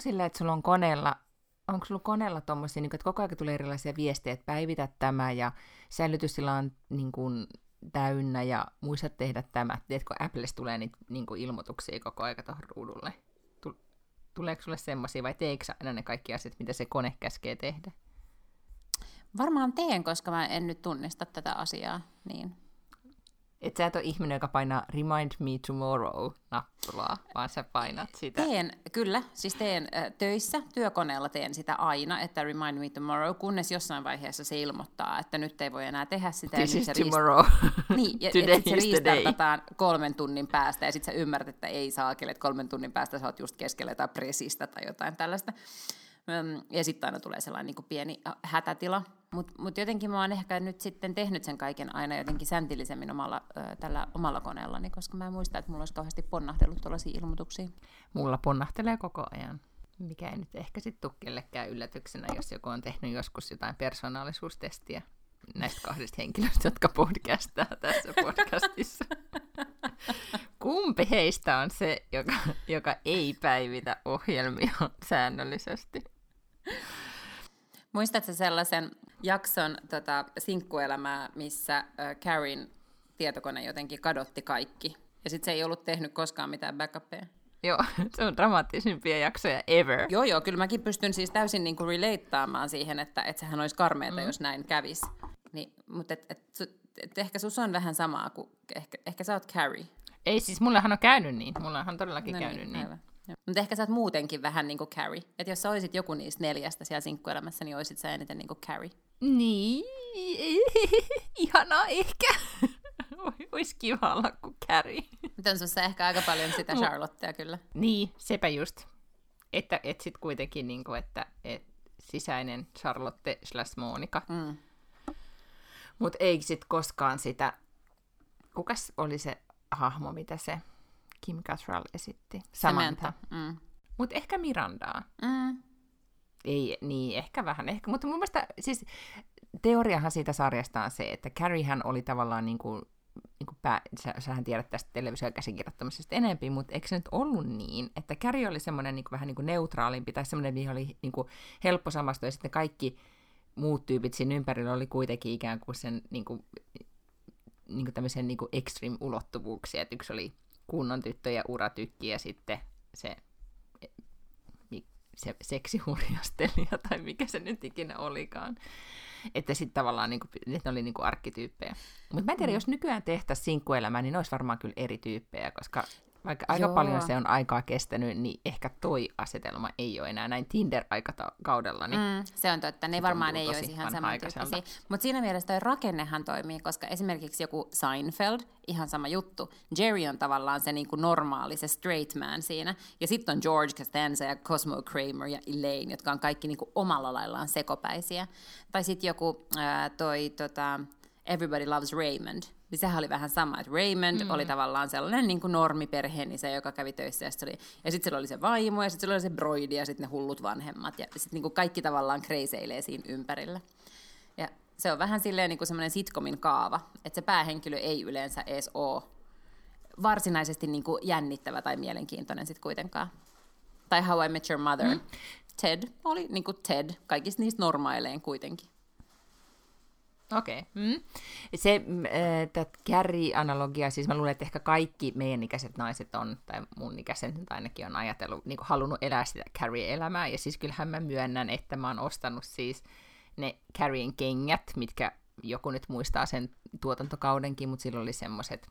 Sulla silleen, että sulla on koneella, onko sulla koneella tommosia, niin että koko ajan tulee erilaisia viestejä, että päivitä tämä ja säilytystila on niin kuin, täynnä ja muista tehdä tämä. Tiedätkö, Applesta tulee niitä niin kuin, ilmoituksia koko ajan tuohon ruudulle. Tuleeko sulle semmoisia vai teekö aina ne kaikki asiat, mitä se kone käskee tehdä? Varmaan teen, koska mä en nyt tunnista tätä asiaa. Niin et sä et ole ihminen, joka painaa Remind Me Tomorrow-nappulaa, vaan sä painat sitä. Teen, kyllä. Siis teen äh, töissä, työkoneella teen sitä aina, että Remind Me Tomorrow, kunnes jossain vaiheessa se ilmoittaa, että nyt ei voi enää tehdä sitä. This is tomorrow. Riist... niin, ja, today ja sit se riistartataan kolmen tunnin päästä, ja sitten sä ymmärrät, että ei saa, että kolmen tunnin päästä sä oot just keskellä jotain presistä tai jotain tällaista. Ja sitten aina tulee sellainen niin pieni hätätila. Mutta mut jotenkin mä oon ehkä nyt sitten tehnyt sen kaiken aina jotenkin säntillisemmin omalla, ö, tällä omalla koneellani, koska mä en muista, että mulla olisi kauheasti ponnahdellut tuollaisia ilmoituksia. Mulla ponnahtelee koko ajan. Mikä ei nyt ehkä sitten tule kellekään yllätyksenä, jos joku on tehnyt joskus jotain persoonallisuustestiä näistä kahdesta henkilöstä, jotka podcastaa tässä podcastissa. Kumpi heistä on se, joka, joka ei päivitä ohjelmia säännöllisesti? Muistatko sellaisen jakson tota, sinkkuelämää, missä äh, Karin tietokone jotenkin kadotti kaikki, ja sitten se ei ollut tehnyt koskaan mitään backupia? Joo, se on dramaattisimpia jaksoja ever. Joo, joo, kyllä mäkin pystyn siis täysin niinku relataamaan siihen, että et sehän olisi karmeeta, mm. jos näin kävisi. Niin, mutta et, et, et ehkä sus on vähän samaa kuin, ehkä, ehkä sä oot Carrie. Ei siis, mullehan on käynyt niin. Mullahan on todellakin no käynyt niin. niin. Mutta ehkä sä oot muutenkin vähän niin kuin Carrie. Että jos sä olisit joku niistä neljästä siellä sinkkuelämässä, niin olisit sä eniten niin kuin Carrie. Niin, ihanaa ehkä. Olisi kiva olla kuin Carrie. Mutta on sussa ehkä aika paljon sitä Charlottea kyllä. Niin, sepä just. Että et sit kuitenkin, niin kuin, että et sisäinen Charlotte slash Monika. Mm. Mutta ei sit koskaan sitä, kukas oli se hahmo, mitä se Kim Cattrall esitti. Samantha. Mm. Mutta ehkä Mirandaa. Mm. Ei, niin, ehkä vähän. Ehkä. Mutta mun mielestä, siis teoriahan siitä sarjasta on se, että Carriehän oli tavallaan niin kuin, niin kuin pää, sä, sähän tiedät tästä televisiokäsikirjoittamisesta enempi, mutta eikö se nyt ollut niin, että Carrie oli semmoinen niin kuin, vähän niin kuin neutraalimpi tai semmoinen, mihin oli niin kuin, helppo samastua ja sitten kaikki muut tyypit siinä ympärillä oli kuitenkin ikään kuin sen niin kuin, niin kuin tämmöisen niin kuin extreme-ulottuvuuksia, että yksi oli kunnon tyttö ja uratykki ja sitten se, se seksihurjastelija tai mikä se nyt ikinä olikaan. Että sitten tavallaan niinku, ne oli niinku arkkityyppejä. Mutta mä en tiedä, mm. jos nykyään tehtäisiin sinkkuelämää, niin ne olisi varmaan kyllä eri tyyppejä, koska vaikka aika Joo. paljon se on aikaa kestänyt, niin ehkä toi asetelma ei ole enää näin Tinder-aikakaudella. Niin mm, se on totta, ne varmaan ei olisi ihan samantyyppisiä. Mutta siinä mielessä toi rakennehan toimii, koska esimerkiksi joku Seinfeld, ihan sama juttu. Jerry on tavallaan se niinku normaali, se straight man siinä. Ja sitten on George Costanza ja Cosmo Kramer ja Elaine, jotka on kaikki niinku omalla laillaan sekopäisiä. Tai sitten joku ää, toi tota, Everybody Loves Raymond, niin sehän oli vähän sama, että Raymond mm. oli tavallaan sellainen niin kuin normiperheenisä, joka kävi töissä, ja sitten sit sillä oli se vaimo, ja sitten sillä oli se broidi, ja sitten ne hullut vanhemmat, ja sitten niin kaikki tavallaan kreiseilee siinä ympärillä. Ja se on vähän silleen niin kuin semmoinen sitcomin kaava, että se päähenkilö ei yleensä edes ole varsinaisesti niin kuin jännittävä tai mielenkiintoinen sitten kuitenkaan. Tai How I Met Your Mother. Mm. Ted oli niin kuin Ted, kaikista niistä normaileen kuitenkin. Okei. Okay. Mm. Se äh, Carrie-analogia, siis mä luulen, että ehkä kaikki meidän ikäiset naiset on, tai mun ikäiset ainakin on ajatellut, niin halunnut elää sitä Carrie-elämää, ja siis kyllähän mä myönnän, että mä oon ostanut siis ne Carrien kengät, mitkä joku nyt muistaa sen tuotantokaudenkin, mutta silloin oli semmoiset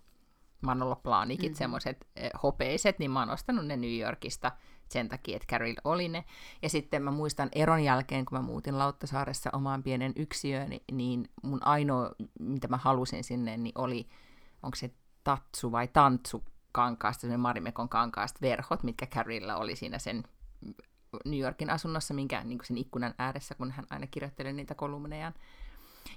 Manolo Plaanikit, mm-hmm. semmoiset eh, hopeiset, niin mä oon ostanut ne New Yorkista – sen takia, että Carol oli ne. Ja sitten mä muistan eron jälkeen, kun mä muutin Lauttasaaressa omaan pienen yksiöön, niin mun ainoa, mitä mä halusin sinne, niin oli, onko se tatsu vai tantsu kankaasta, semmoinen Marimekon kankaasta verhot, mitkä Carrilla oli siinä sen New Yorkin asunnossa, minkä niin sen ikkunan ääressä, kun hän aina kirjoitteli niitä kolumnejaan.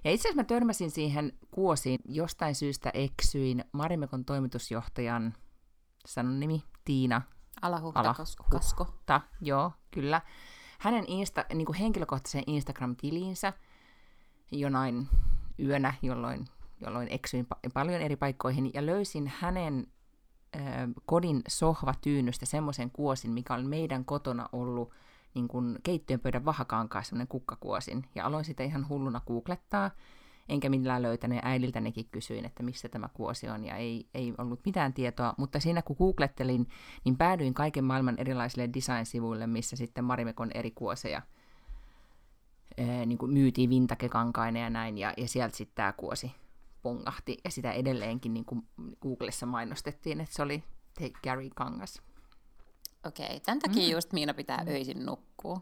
Ja itse asiassa mä törmäsin siihen kuosiin, jostain syystä eksyin Marimekon toimitusjohtajan, sanon nimi, Tiina Alahuhta-Kasko. Ta, joo, kyllä. Hänen insta, niin kuin henkilökohtaisen Instagram-tiliinsä jonain yönä, jolloin, jolloin eksyin pa- paljon eri paikkoihin, ja löysin hänen ö, kodin sohvatyynystä semmoisen kuosin, mikä on meidän kotona ollut niin kuin keittiön pöydän vahakankaa semmoinen kukkakuosin. Ja aloin sitä ihan hulluna googlettaa, enkä millään löytänyt, ja äidiltänikin kysyin, että missä tämä kuosi on, ja ei, ei ollut mitään tietoa, mutta siinä kun googlettelin, niin päädyin kaiken maailman erilaisille design-sivuille, missä sitten Marimekon eri kuoseja ää, niin kuin myytiin vintakekankaina ja näin, ja, ja sieltä sitten tämä kuosi pongahti, ja sitä edelleenkin niin kuin Googlessa mainostettiin, että se oli Gary Kangas. Okei, tämän takia mm. just Miina pitää mm. öisin nukkua.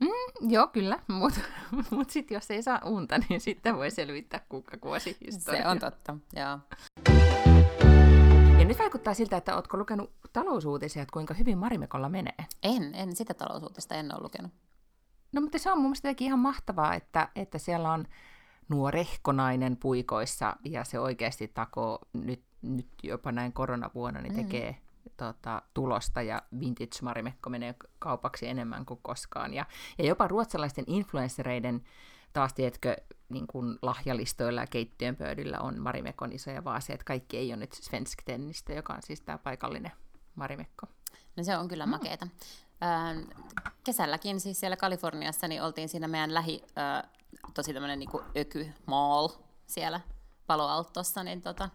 Mm, joo, kyllä, mutta mut sitten jos ei saa unta, niin sitten voi selvittää kukkakuosi Se on totta, joo. Ja nyt vaikuttaa siltä, että ootko lukenut talousuutisia, että kuinka hyvin Marimekolla menee. En, en sitä talousuutista en ole lukenut. No mutta se on mun mielestä ihan mahtavaa, että, että siellä on nuorehkonainen puikoissa ja se oikeasti takoo nyt, nyt jopa näin koronavuonna, niin mm. tekee mm tota, tulosta ja vintage marimekko menee kaupaksi enemmän kuin koskaan. Ja, ja jopa ruotsalaisten influenssereiden taas, tiedätkö, niin kuin lahjalistoilla ja keittiön pöydillä on marimekon isoja vaaseja, että kaikki ei ole nyt Svensk Tennistä, joka on siis tämä paikallinen marimekko. No se on kyllä mm. makeeta. Ähm, kesälläkin siis siellä Kaliforniassa niin oltiin siinä meidän lähi, äh, tosi tämmöinen niin öky mall siellä Paloaltossa, niin, tota,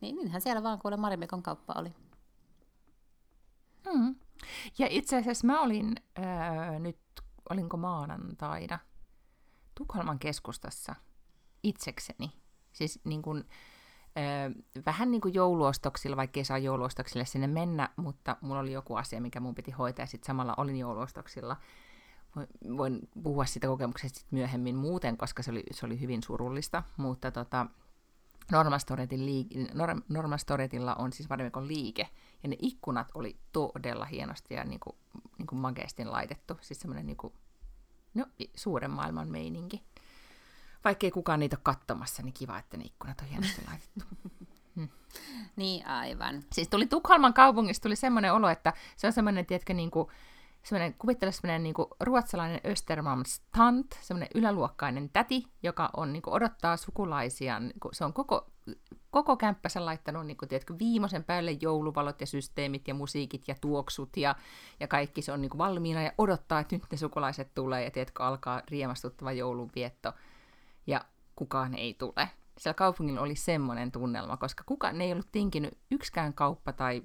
niin niinhän siellä vaan kuule Marimekon kauppa oli. Mm. Ja itse asiassa mä olin äh, nyt, olinko maanantaina, Tukholman keskustassa itsekseni. Siis niin kuin, äh, vähän niin kuin jouluostoksilla, vaikka ei saa jouluostoksille sinne mennä, mutta mulla oli joku asia, mikä mun piti hoitaa, ja sitten samalla olin jouluostoksilla. Voin puhua siitä kokemuksesta sit myöhemmin muuten, koska se oli, se oli hyvin surullista, mutta tota, Normastoretilla on siis Varimekon liike, ja ne ikkunat oli todella hienosti ja niin kuin, niin kuin makeasti laitettu. Siis semmoinen niin kuin, no, suuren maailman meininki. Vaikka ei kukaan niitä ole katsomassa, niin kiva, että ne ikkunat on hienosti laitettu. Hmm. Niin, aivan. Siis tuli Tukholman kaupungista tuli semmoinen olo, että se on semmoinen, tiedätkö, niin kuin, semmoinen, kuvittele semmoinen niin kuin ruotsalainen Östermalms tant, semmoinen yläluokkainen täti, joka on, niin kuin, odottaa sukulaisia. Niin kuin, se on koko, koko kämppänsä laittanut niin kuin, tiedätkö, viimeisen päälle jouluvalot ja systeemit ja musiikit ja tuoksut ja, ja kaikki. Se on niin kuin, valmiina ja odottaa, että nyt ne sukulaiset tulee ja tiedätkö, alkaa riemastuttava joulunvietto. Ja kukaan ei tule. Siellä kaupungilla oli semmoinen tunnelma, koska kukaan ei ollut tinkinyt, yksikään kauppa tai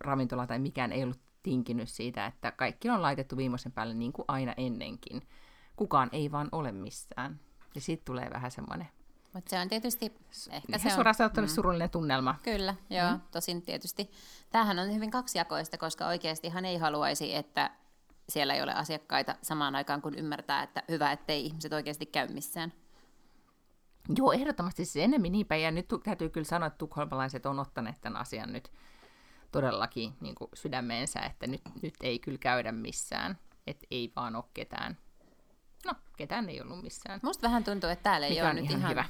ravintola tai mikään ei ollut tinkinyt siitä, että kaikki on laitettu viimeisen päälle niin kuin aina ennenkin. Kukaan ei vaan ole missään. Ja siitä tulee vähän semmoinen... Mutta se on tietysti... Ehkä se on, suoraan mm. surullinen tunnelma. Kyllä, joo. Mm. Tosin tietysti. Tämähän on hyvin kaksijakoista, koska oikeasti hän ei haluaisi, että siellä ei ole asiakkaita samaan aikaan, kun ymmärtää, että hyvä, ettei ihmiset oikeasti käy missään. Joo, ehdottomasti se enemmän niin päin. Ja nyt täytyy kyllä sanoa, että tukholmalaiset on ottaneet tämän asian nyt todellakin niin kuin sydämeensä, että nyt, nyt ei kyllä käydä missään, että ei vaan ole ketään. No, ketään ei ollut missään. Musta vähän tuntuu, että täällä ei, ole nyt ihan, hyvä.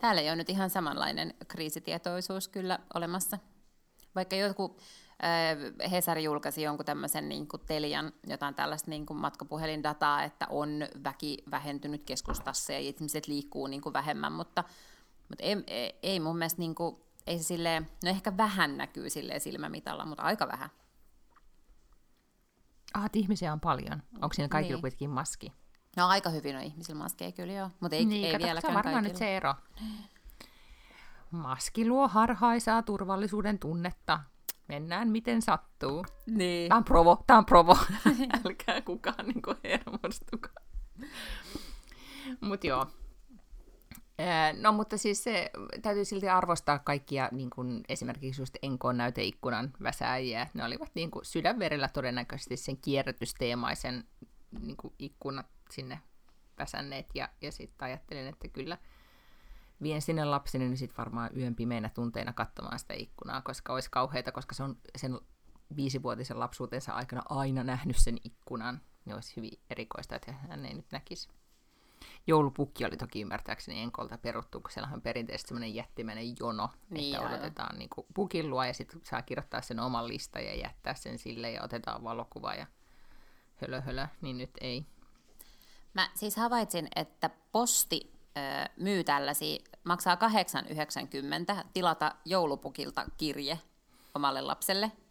täällä ei ole nyt ihan samanlainen kriisitietoisuus kyllä olemassa. Vaikka joku äh, Hesari julkaisi jonkun tämmöisen niin kuin Telian jotain tällaista niin kuin matkapuhelindataa, että on väki vähentynyt keskustassa ja ihmiset liikkuu niin kuin vähemmän, mutta, mutta ei, ei, ei mun mielestä niin kuin, ei se silleen, no ehkä vähän näkyy silleen silmämitalla, mutta aika vähän. Ah, ihmisiä on paljon. Onko siinä kaikilla niin. kuitenkin maski? No aika hyvin on ihmisillä maskeja kyllä joo, mutta ei, niin, ei kato, vieläkään Se on varmaan kaikilla. nyt se ero. Maski luo harhaisaa turvallisuuden tunnetta. Mennään miten sattuu. Niin. Tämä on provo, tämä on provo. Älkää kukaan niin hermostukaan. Mutta joo, No mutta siis se täytyy silti arvostaa kaikkia niin kuin esimerkiksi just Enkoon näyteikkunan väsääjiä. Ne olivat niin kuin sydänverellä todennäköisesti sen kierrätysteemaisen niin kuin ikkunat sinne väsänneet. Ja, ja sitten ajattelin, että kyllä vien sinne lapseni niin sitten varmaan yön pimeinä tunteina katsomaan sitä ikkunaa, koska olisi kauheita, koska se on sen viisivuotisen lapsuutensa aikana aina nähnyt sen ikkunan, niin olisi hyvin erikoista, että hän ei nyt näkisi. Joulupukki oli toki ymmärtääkseni enkolta peruttu, kun siellä on perinteisesti semmoinen jättimäinen jono, niin, että odotetaan niin kuin pukin luo ja sitten saa kirjoittaa sen oman listan ja jättää sen sille ja otetaan valokuva ja hölö hölö, niin nyt ei. Mä siis havaitsin, että posti ö, myy tällaisia, maksaa 8,90 tilata joulupukilta kirje omalle lapselle –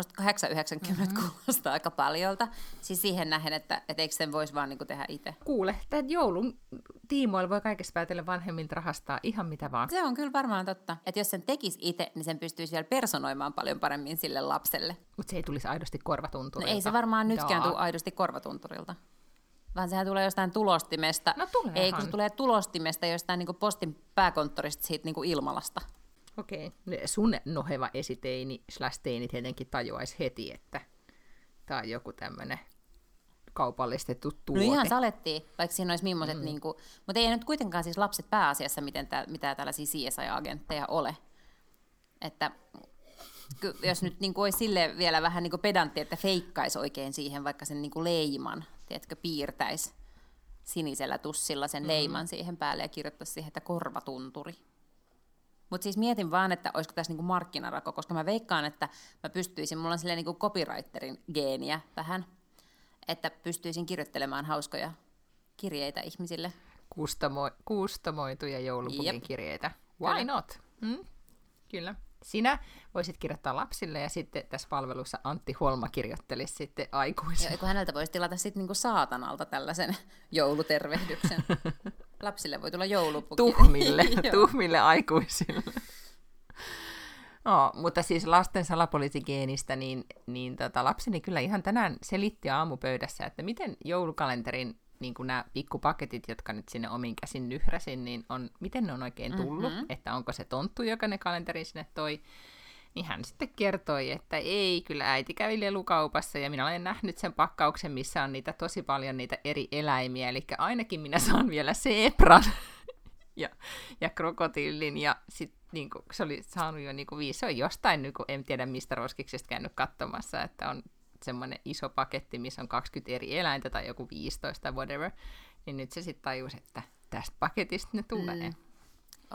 Musta 8,90 mm-hmm. kuulostaa aika paljolta. Siis siihen nähen, että et eikö sen voisi vaan niinku tehdä itse. Kuule, että joulun tiimoilla voi kaikessa päätellä vanhemmilta rahastaa ihan mitä vaan. Se on kyllä varmaan totta. Että jos sen tekisi itse, niin sen pystyisi vielä personoimaan paljon paremmin sille lapselle. Mutta se ei tulisi aidosti korvatunturilta. No ei se varmaan nytkään tule aidosti korvatunturilta. Vaan sehän tulee jostain tulostimesta. No tuleehan. Ei, kun se tulee tulostimesta jostain niinku postin pääkonttorista siitä niinku Ilmalasta. Okei. Okay. Sun noheva esiteini slash teini tietenkin tajuaisi heti, että tämä on joku tämmöinen kaupallistettu tuote. No ihan salettiin, vaikka siinä olisi millaiset, mm. niin kuin, mutta ei nyt kuitenkaan siis lapset pääasiassa miten tää, mitä tällaisia CSI-agentteja ole. Että jos nyt niin kuin olisi sille vielä vähän niin kuin pedantti, että feikkaisi oikein siihen vaikka sen niin kuin leiman, tiedätkö, piirtäisi sinisellä tussilla sen mm. leiman siihen päälle ja kirjoittaisi siihen, että korvatunturi. Mutta siis mietin vaan, että olisiko tässä niinku markkinarako, koska mä veikkaan, että mä pystyisin, mulla on silleen niinku copywriterin geeniä vähän, että pystyisin kirjoittelemaan hauskoja kirjeitä ihmisille. Kustamo- kustamoituja joulupukin yep. kirjeitä. Why Kyllä. not? Hmm? Kyllä. Sinä voisit kirjoittaa lapsille ja sitten tässä palvelussa Antti Holma kirjoittelisi sitten aikuisille. Joo, kun häneltä voisi tilata sitten niinku saatanalta tällaisen joulutervehdyksen. Lapsille voi tulla joulupuki. Tuhmille, tuhmille aikuisille. No, mutta siis lasten salapoliisigeenistä, niin, niin tota, lapseni kyllä ihan tänään selitti aamupöydässä, että miten joulukalenterin niin kuin nämä pikkupaketit, jotka nyt sinne omin käsin nyhräsin, niin on, miten ne on oikein tullut, mm-hmm. että onko se tonttu, joka ne kalenteriin sinne toi, niin hän sitten kertoi, että ei, kyllä äiti kävi lelukaupassa ja minä olen nähnyt sen pakkauksen, missä on niitä tosi paljon niitä eri eläimiä, eli ainakin minä saan vielä zebran ja, ja krokotiilin ja sitten niin kuin, se oli saanut jo niin kuin viisi, se on jostain, niin kuin, en tiedä mistä roskiksesta käynyt katsomassa, että on semmoinen iso paketti, missä on 20 eri eläintä tai joku 15 tai whatever, niin nyt se sitten tajusi, että tästä paketista ne tulee. Mm.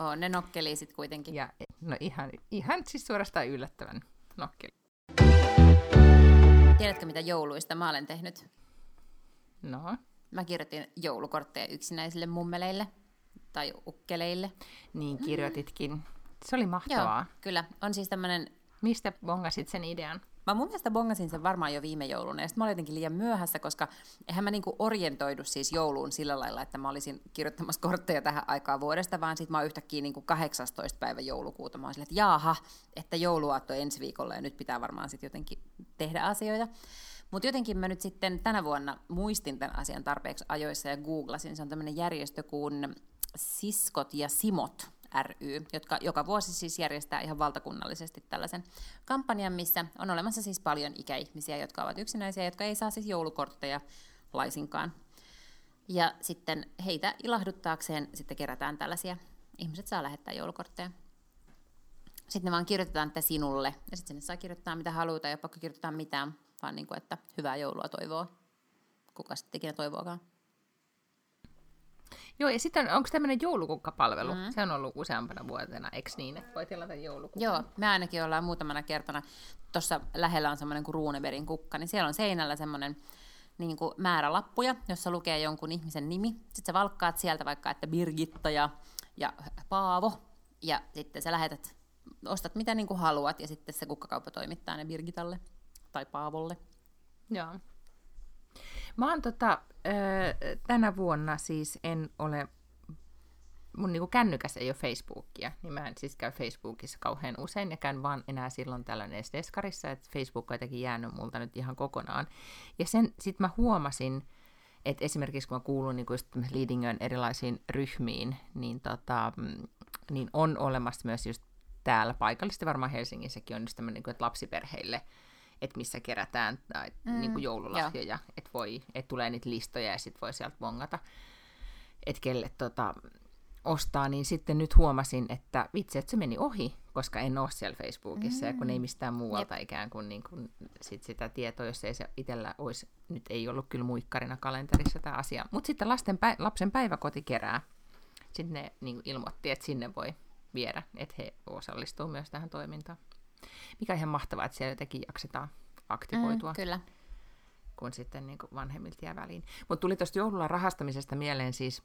Oh, ne nokkeli sitten kuitenkin. Ja, no ihan, ihan siis suorastaan yllättävän nokkeli. Tiedätkö, mitä jouluista mä olen tehnyt? No? Mä kirjoitin joulukortteja yksinäisille mummeleille tai ukkeleille. Niin kirjoititkin. Se oli mahtavaa. Joo, kyllä. On siis tämmöinen... Mistä bongasit sen idean? Mä mun mielestä bongasin sen varmaan jo viime jouluna, ja sitten mä olin jotenkin liian myöhässä, koska eihän mä niinku orientoidu siis jouluun sillä lailla, että mä olisin kirjoittamassa kortteja tähän aikaan vuodesta, vaan sitten mä oon yhtäkkiä niinku 18. päivä joulukuuta. Mä oon silleen, että jaaha, että jouluaatto ensi viikolla, ja nyt pitää varmaan sitten jotenkin tehdä asioita. Mutta jotenkin mä nyt sitten tänä vuonna muistin tämän asian tarpeeksi ajoissa ja googlasin. Se on tämmöinen järjestö kuin Siskot ja Simot ry, jotka joka vuosi siis järjestää ihan valtakunnallisesti tällaisen kampanjan, missä on olemassa siis paljon ikäihmisiä, jotka ovat yksinäisiä, jotka ei saa siis joulukortteja laisinkaan. Ja sitten heitä ilahduttaakseen sitten kerätään tällaisia, ihmiset saa lähettää joulukortteja. Sitten ne vaan kirjoitetaan, että sinulle, ja sitten sinne saa kirjoittaa mitä haluaa, tai pakko kirjoittaa mitään, vaan niin kuin, että hyvää joulua toivoo, kuka sitten ikinä toivookaan. Joo, ja sitten onko tämmöinen joulukukkapalvelu? Mm. Se on ollut useampana vuotena, eikö niin, että voi tilata joulukukan? Joo, me ainakin ollaan muutamana kertana, tuossa lähellä on semmoinen kuin Ruuneberin kukka, niin siellä on seinällä semmoinen niin kuin määrälappuja, jossa lukee jonkun ihmisen nimi. Sitten sä valkkaat sieltä vaikka, että Birgitta ja, ja Paavo, ja sitten sä lähetät, ostat mitä niin kuin haluat, ja sitten se kukkakauppa toimittaa ne Birgitalle tai Paavolle. Joo. Mä oon tota, tänä vuonna siis en ole, mun niinku kännykässä ei ole Facebookia, niin mä en siis käy Facebookissa kauhean usein ja käyn vaan enää silloin tällainen Deskarissa, että Facebook on jotenkin jäänyt multa nyt ihan kokonaan. Ja sen sit mä huomasin, että esimerkiksi kun mä kuulun niin Leadingön erilaisiin ryhmiin, niin, tota, niin on olemassa myös just täällä paikallisesti, varmaan Helsingissäkin on just tämmöinen, niin että lapsiperheille – että missä kerätään tai mm, niin kuin joululahjoja, että voi, että tulee niitä listoja ja sitten voi sieltä vongata, että kelle tota, ostaa, niin sitten nyt huomasin, että vitsi, että se meni ohi, koska en ole siellä Facebookissa, mm. ja kun ei mistään muualta Jep. ikään kuin, niin kuin sit sitä tietoa, jos ei se itsellä olisi, nyt ei ollut kyllä muikkarina kalenterissa tämä asia. Mutta sitten lasten pä- lapsen päiväkoti kerää. Sitten ne niin ilmoitti, että sinne voi viedä, että he osallistuu myös tähän toimintaan. Mikä on ihan mahtavaa, että siellä jotenkin jaksetaan aktivoitua. Mm, kyllä. Kun sitten niin kuin vanhemmilta jää väliin. Mutta tuli tuosta joululla rahastamisesta mieleen siis,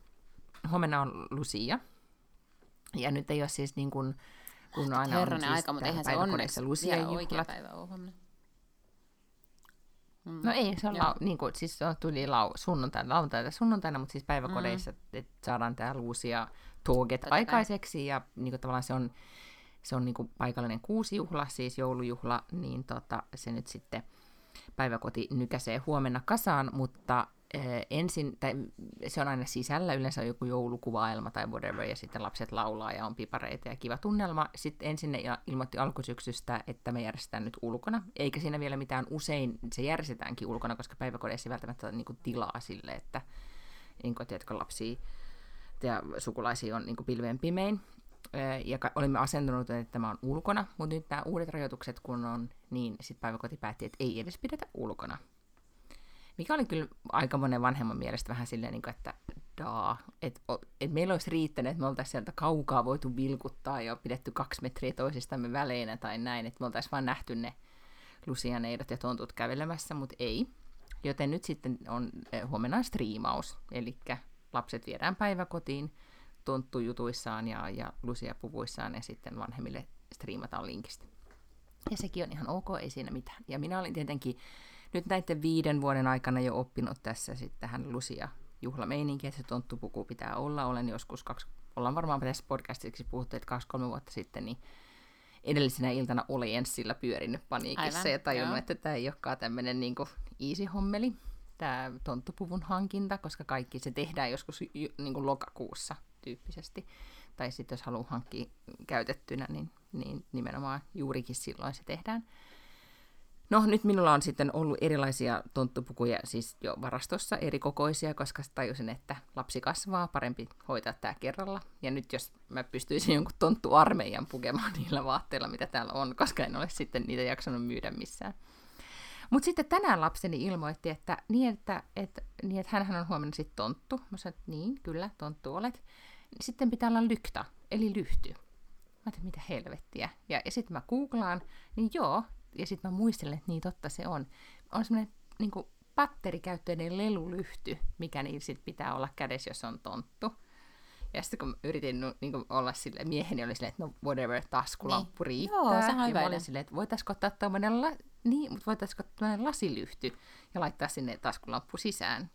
huomenna on Lucia. Ja nyt ei ole siis niin kuin, kun aina Herranen on siis aika, mutta eihän se onneksi Lucia vielä oikea päivä ole huomenna. Mm. No ei, se on, lau, niin kuin, siis se tuli lau, sunnuntaina, lauantaina sunnuntaina, mutta siis päiväkodeissa, mm. että saadaan tämä Lucia Toget aikaiseksi, ja niin kuin, tavallaan se on, se on niin kuin, paikallinen kuusijuhla, siis joulujuhla, niin tota, se nyt sitten päiväkoti nykäsee huomenna kasaan, mutta eh, ensin, tai se on aina sisällä, yleensä on joku joulukuvaelma tai whatever, ja sitten lapset laulaa ja on pipareita ja kiva tunnelma. Sitten ensin ne ilmoitti alkusyksystä, että me järjestetään nyt ulkona, eikä siinä vielä mitään usein, se järjestetäänkin ulkona, koska päiväkodeissa ei välttämättä ole niin tilaa sille, että niin kuin, tiedätkö, lapsia ja sukulaisia on niin kuin pilveen pimein. Eh, ja olimme asentunut, että tämä on ulkona, mutta nyt nämä uudet rajoitukset, kun on, niin sitten päiväkoti päätti, että ei edes pidetä ulkona. Mikä oli kyllä aika monen vanhemman mielestä vähän silleen, niin että daa, että et meillä olisi riittänyt, että me oltaisiin sieltä kaukaa voitu vilkuttaa ja pidetty kaksi metriä toisistamme väleinä tai näin, että me oltaisiin vain nähty ne lusianeidot ja tontut kävelemässä, mutta ei. Joten nyt sitten on eh, huomenna striimaus, eli lapset viedään päiväkotiin tonttujutuissaan ja, ja lusia-puvuissaan ja sitten vanhemmille striimataan linkistä. Ja sekin on ihan ok, ei siinä mitään. Ja minä olin tietenkin nyt näiden viiden vuoden aikana jo oppinut tässä sitten tähän Lucia juhlameininki, että se tonttupuku pitää olla. Olen joskus, kaksi, ollaan varmaan tässä podcastiksi puhuttu, että kaksi-kolme vuotta sitten, niin edellisenä iltana oli enssillä pyörinyt paniikissa Aivan, ja tajunnut, joo. että tämä ei olekaan tämmöinen niin easy hommeli, tämä tonttupuvun hankinta, koska kaikki se tehdään joskus niin kuin lokakuussa tyyppisesti. Tai sitten jos haluaa hankkia käytettynä, niin, niin nimenomaan juurikin silloin se tehdään. No nyt minulla on sitten ollut erilaisia tonttupukuja siis jo varastossa eri kokoisia, koska tajusin, että lapsi kasvaa, parempi hoitaa tämä kerralla. Ja nyt jos mä pystyisin jonkun tonttuarmeijan pukemaan niillä vaatteilla, mitä täällä on, koska en ole sitten niitä jaksanut myydä missään. Mutta sitten tänään lapseni ilmoitti, että niin, että, että, niin, että hänhän on huomenna sitten tonttu. Mä sanoin, että niin, kyllä, tonttu olet. Sitten pitää olla lykta, eli lyhty. Mä ajattelin, mitä helvettiä. Ja, ja sitten mä googlaan, niin joo, ja sitten mä muistelen, että niin totta se on. On semmoinen niin patterikäyttöinen lelulyhty, mikä niin sit pitää olla kädessä, jos on tonttu. Ja sitten kun yritin niin kuin olla sille, mieheni oli silleen, että no whatever, taskulamppu niin. riittää. Joo, sehän on ja mä olin silleen, että voitaisiko ottaa tämmöinen, la- niin, mutta voitaisiko tämmöinen lasilyhty ja laittaa sinne taskulamppu sisään.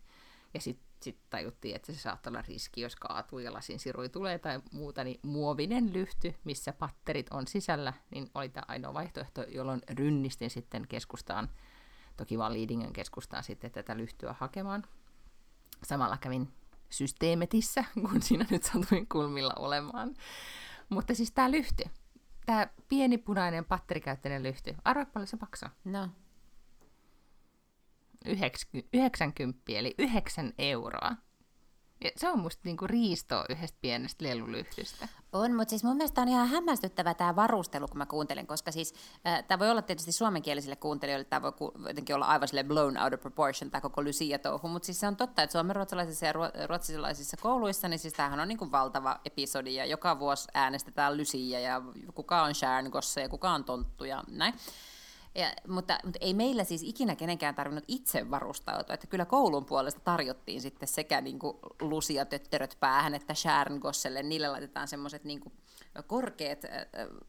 Ja sitten sit tajuttiin, että se saattaa olla riski, jos kaatuu ja lasin sirui tulee tai muuta, niin muovinen lyhty, missä patterit on sisällä, niin oli tämä ainoa vaihtoehto, jolloin rynnistin sitten keskustaan, toki vaan Liidingen keskustaan sitten tätä lyhtyä hakemaan. Samalla kävin systeemetissä, kun siinä nyt satuin kulmilla olemaan. Mutta siis tämä lyhty, tämä pieni punainen patterikäyttöinen lyhty, arvoa paljon se maksaa? No. 90, eli 9 euroa. Ja se on musta niinku riistoa yhdestä pienestä lelulyhdystä. On, mutta siis mun mielestä on ihan hämmästyttävä tämä varustelu, kun mä kuuntelen, koska siis äh, tämä voi olla tietysti suomenkielisille kuuntelijoille, tämä voi ku, jotenkin olla aivan sille blown out of proportion, tämä koko Lucia-touhu, mutta siis se on totta, että suomenruotsalaisissa ja ruotsalaisissa kouluissa, niin siis tämähän on niinku valtava episodi, ja joka vuosi äänestetään Lucia, ja kuka on Sharon ja kuka on Tonttu, ja näin. Ja, mutta, mutta ei meillä siis ikinä kenenkään tarvinnut itse varustautua, että kyllä koulun puolesta tarjottiin sitten sekä niin kuin lusia tötteröt päähän että Schärngosselle, niille laitetaan semmoiset niin korkeat,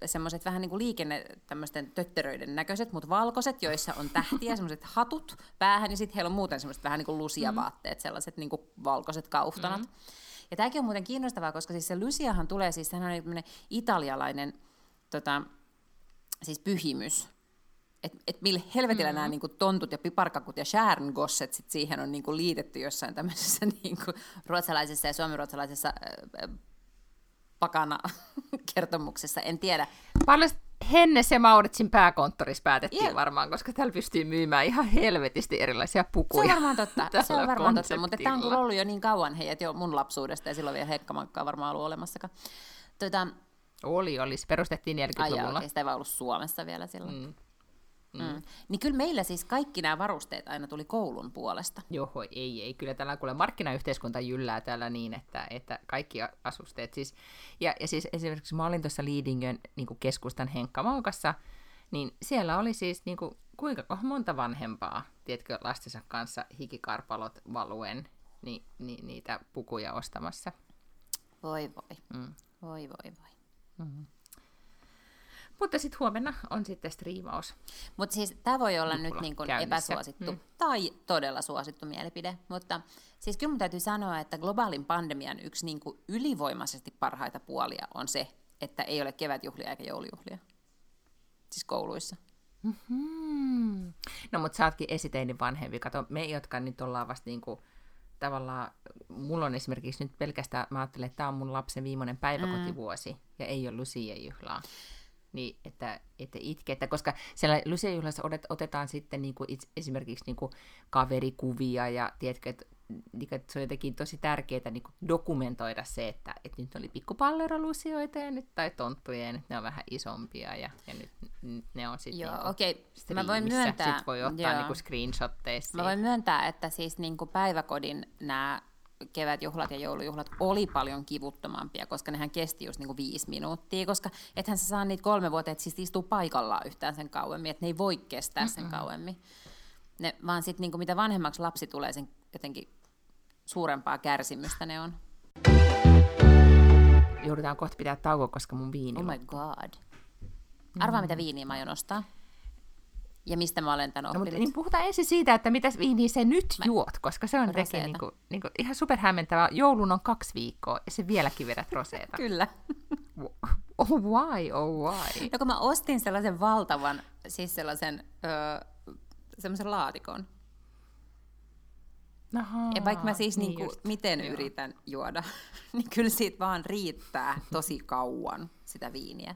semmoiset vähän niin kuin liikenne tämmöisten tötteröiden näköiset, mutta valkoiset, joissa on tähtiä, semmoiset hatut päähän, ja sitten heillä on muuten semmoiset vähän niin kuin lusia-vaatteet, sellaiset niin kuin valkoiset kauhtanat. Mm-hmm. Ja tämäkin on muuten kiinnostavaa, koska siis se Luciahan tulee, siis sehän on italialainen tota, siis pyhimys, että et millä helvetillä mm-hmm. nämä niin kuin, tontut ja piparkakut ja schärngosset sit siihen on niin kuin, liitetty jossain tämmöisessä niin kuin, ruotsalaisessa ja suomenruotsalaisessa äh, pakana kertomuksessa, en tiedä. Paljon Hennes ja Mauritsin pääkonttorissa päätettiin yeah. varmaan, koska täällä pystyy myymään ihan helvetisti erilaisia pukuja. Se on varmaan totta, se on varmaan totta mutta tämä on ollut jo niin kauan heidät jo mun lapsuudesta ja silloin vielä hekkamankkaa varmaan ollut olemassakaan. Tota, Oli, oli. Se perustettiin 40-luvulla. Ai okay. sitä ei vaan ollut Suomessa vielä silloin. Mm. Mm. Mm. Niin kyllä meillä siis kaikki nämä varusteet aina tuli koulun puolesta. Joo, ei, ei. Kyllä tällä kuule markkinayhteiskunta jyllää täällä niin, että, että kaikki asusteet siis... Ja, ja siis esimerkiksi mä olin tuossa Liidingön niin keskustan Henkka Maukassa, niin siellä oli siis niin kuin, kuinka monta vanhempaa, tiedätkö, lastensa kanssa hikikarpalot valuen, niin, niin, niitä pukuja ostamassa. Voi voi. Mm. Voi voi voi. Mm-hmm. Mutta sitten huomenna on sitten striimaus. Mutta siis tämä voi olla nyt niin kuin epäsuosittu mm. tai todella suosittu mielipide, mutta siis kyllä mun täytyy sanoa, että globaalin pandemian yksi niin kuin ylivoimaisesti parhaita puolia on se, että ei ole kevätjuhlia eikä joulujuhlia. Siis kouluissa. Mm-hmm. No mutta sä ootkin esiteinin vanhempi. Kato, me, jotka nyt ollaan vasta niin kuin, tavallaan, mulla on esimerkiksi nyt pelkästään, mä ajattelen, että tämä on mun lapsen viimeinen päiväkotivuosi, mm. ja ei ole Lucia juhlaa niin että, että itke, että koska siellä Lucia-juhlassa otetaan sitten niin kuin itse, esimerkiksi niin kuin kaverikuvia ja tiedätkö, että, niin että se on jotenkin tosi tärkeää niin dokumentoida se, että, että nyt oli pikkupallerolusioita ja nyt tai tonttuja ja nyt ne on vähän isompia ja, ja nyt ne on sitten Joo, niin okei. Okay. Mä voin myöntää, Sitten voi ottaa niin screenshotteista. Mä voin myöntää, että siis niin kuin päiväkodin nämä kevätjuhlat ja joulujuhlat oli paljon kivuttomampia, koska nehän kesti just niinku viisi minuuttia, koska ethän sä saa niitä kolme vuotta, että siis istuu paikallaan yhtään sen kauemmin, että ne ei voi kestää sen Mm-mm. kauemmin. Ne, vaan sitten niinku mitä vanhemmaksi lapsi tulee, sen jotenkin suurempaa kärsimystä ne on. Joudutaan kohta pitää tauko, koska mun viini Oh my god. Arvaa, mm. mitä viiniä mä aion ostaa ja mistä mä olen tämän oppinut. No, mutta, niin puhutaan ensin siitä, että mitä viiniä se nyt mä... juot, koska se on teki niin kuin, niin kuin, ihan superhämmentävää. Joulun on kaksi viikkoa ja se vieläkin vedät roseeta. Kyllä. Oh why, oh why? No kun mä ostin sellaisen valtavan, siis sellaisen, öö, semmoisen laatikon. Ahaa, ja vaikka mä siis niin niinku, miten joo. yritän juoda, niin kyllä siitä vaan riittää tosi kauan sitä viiniä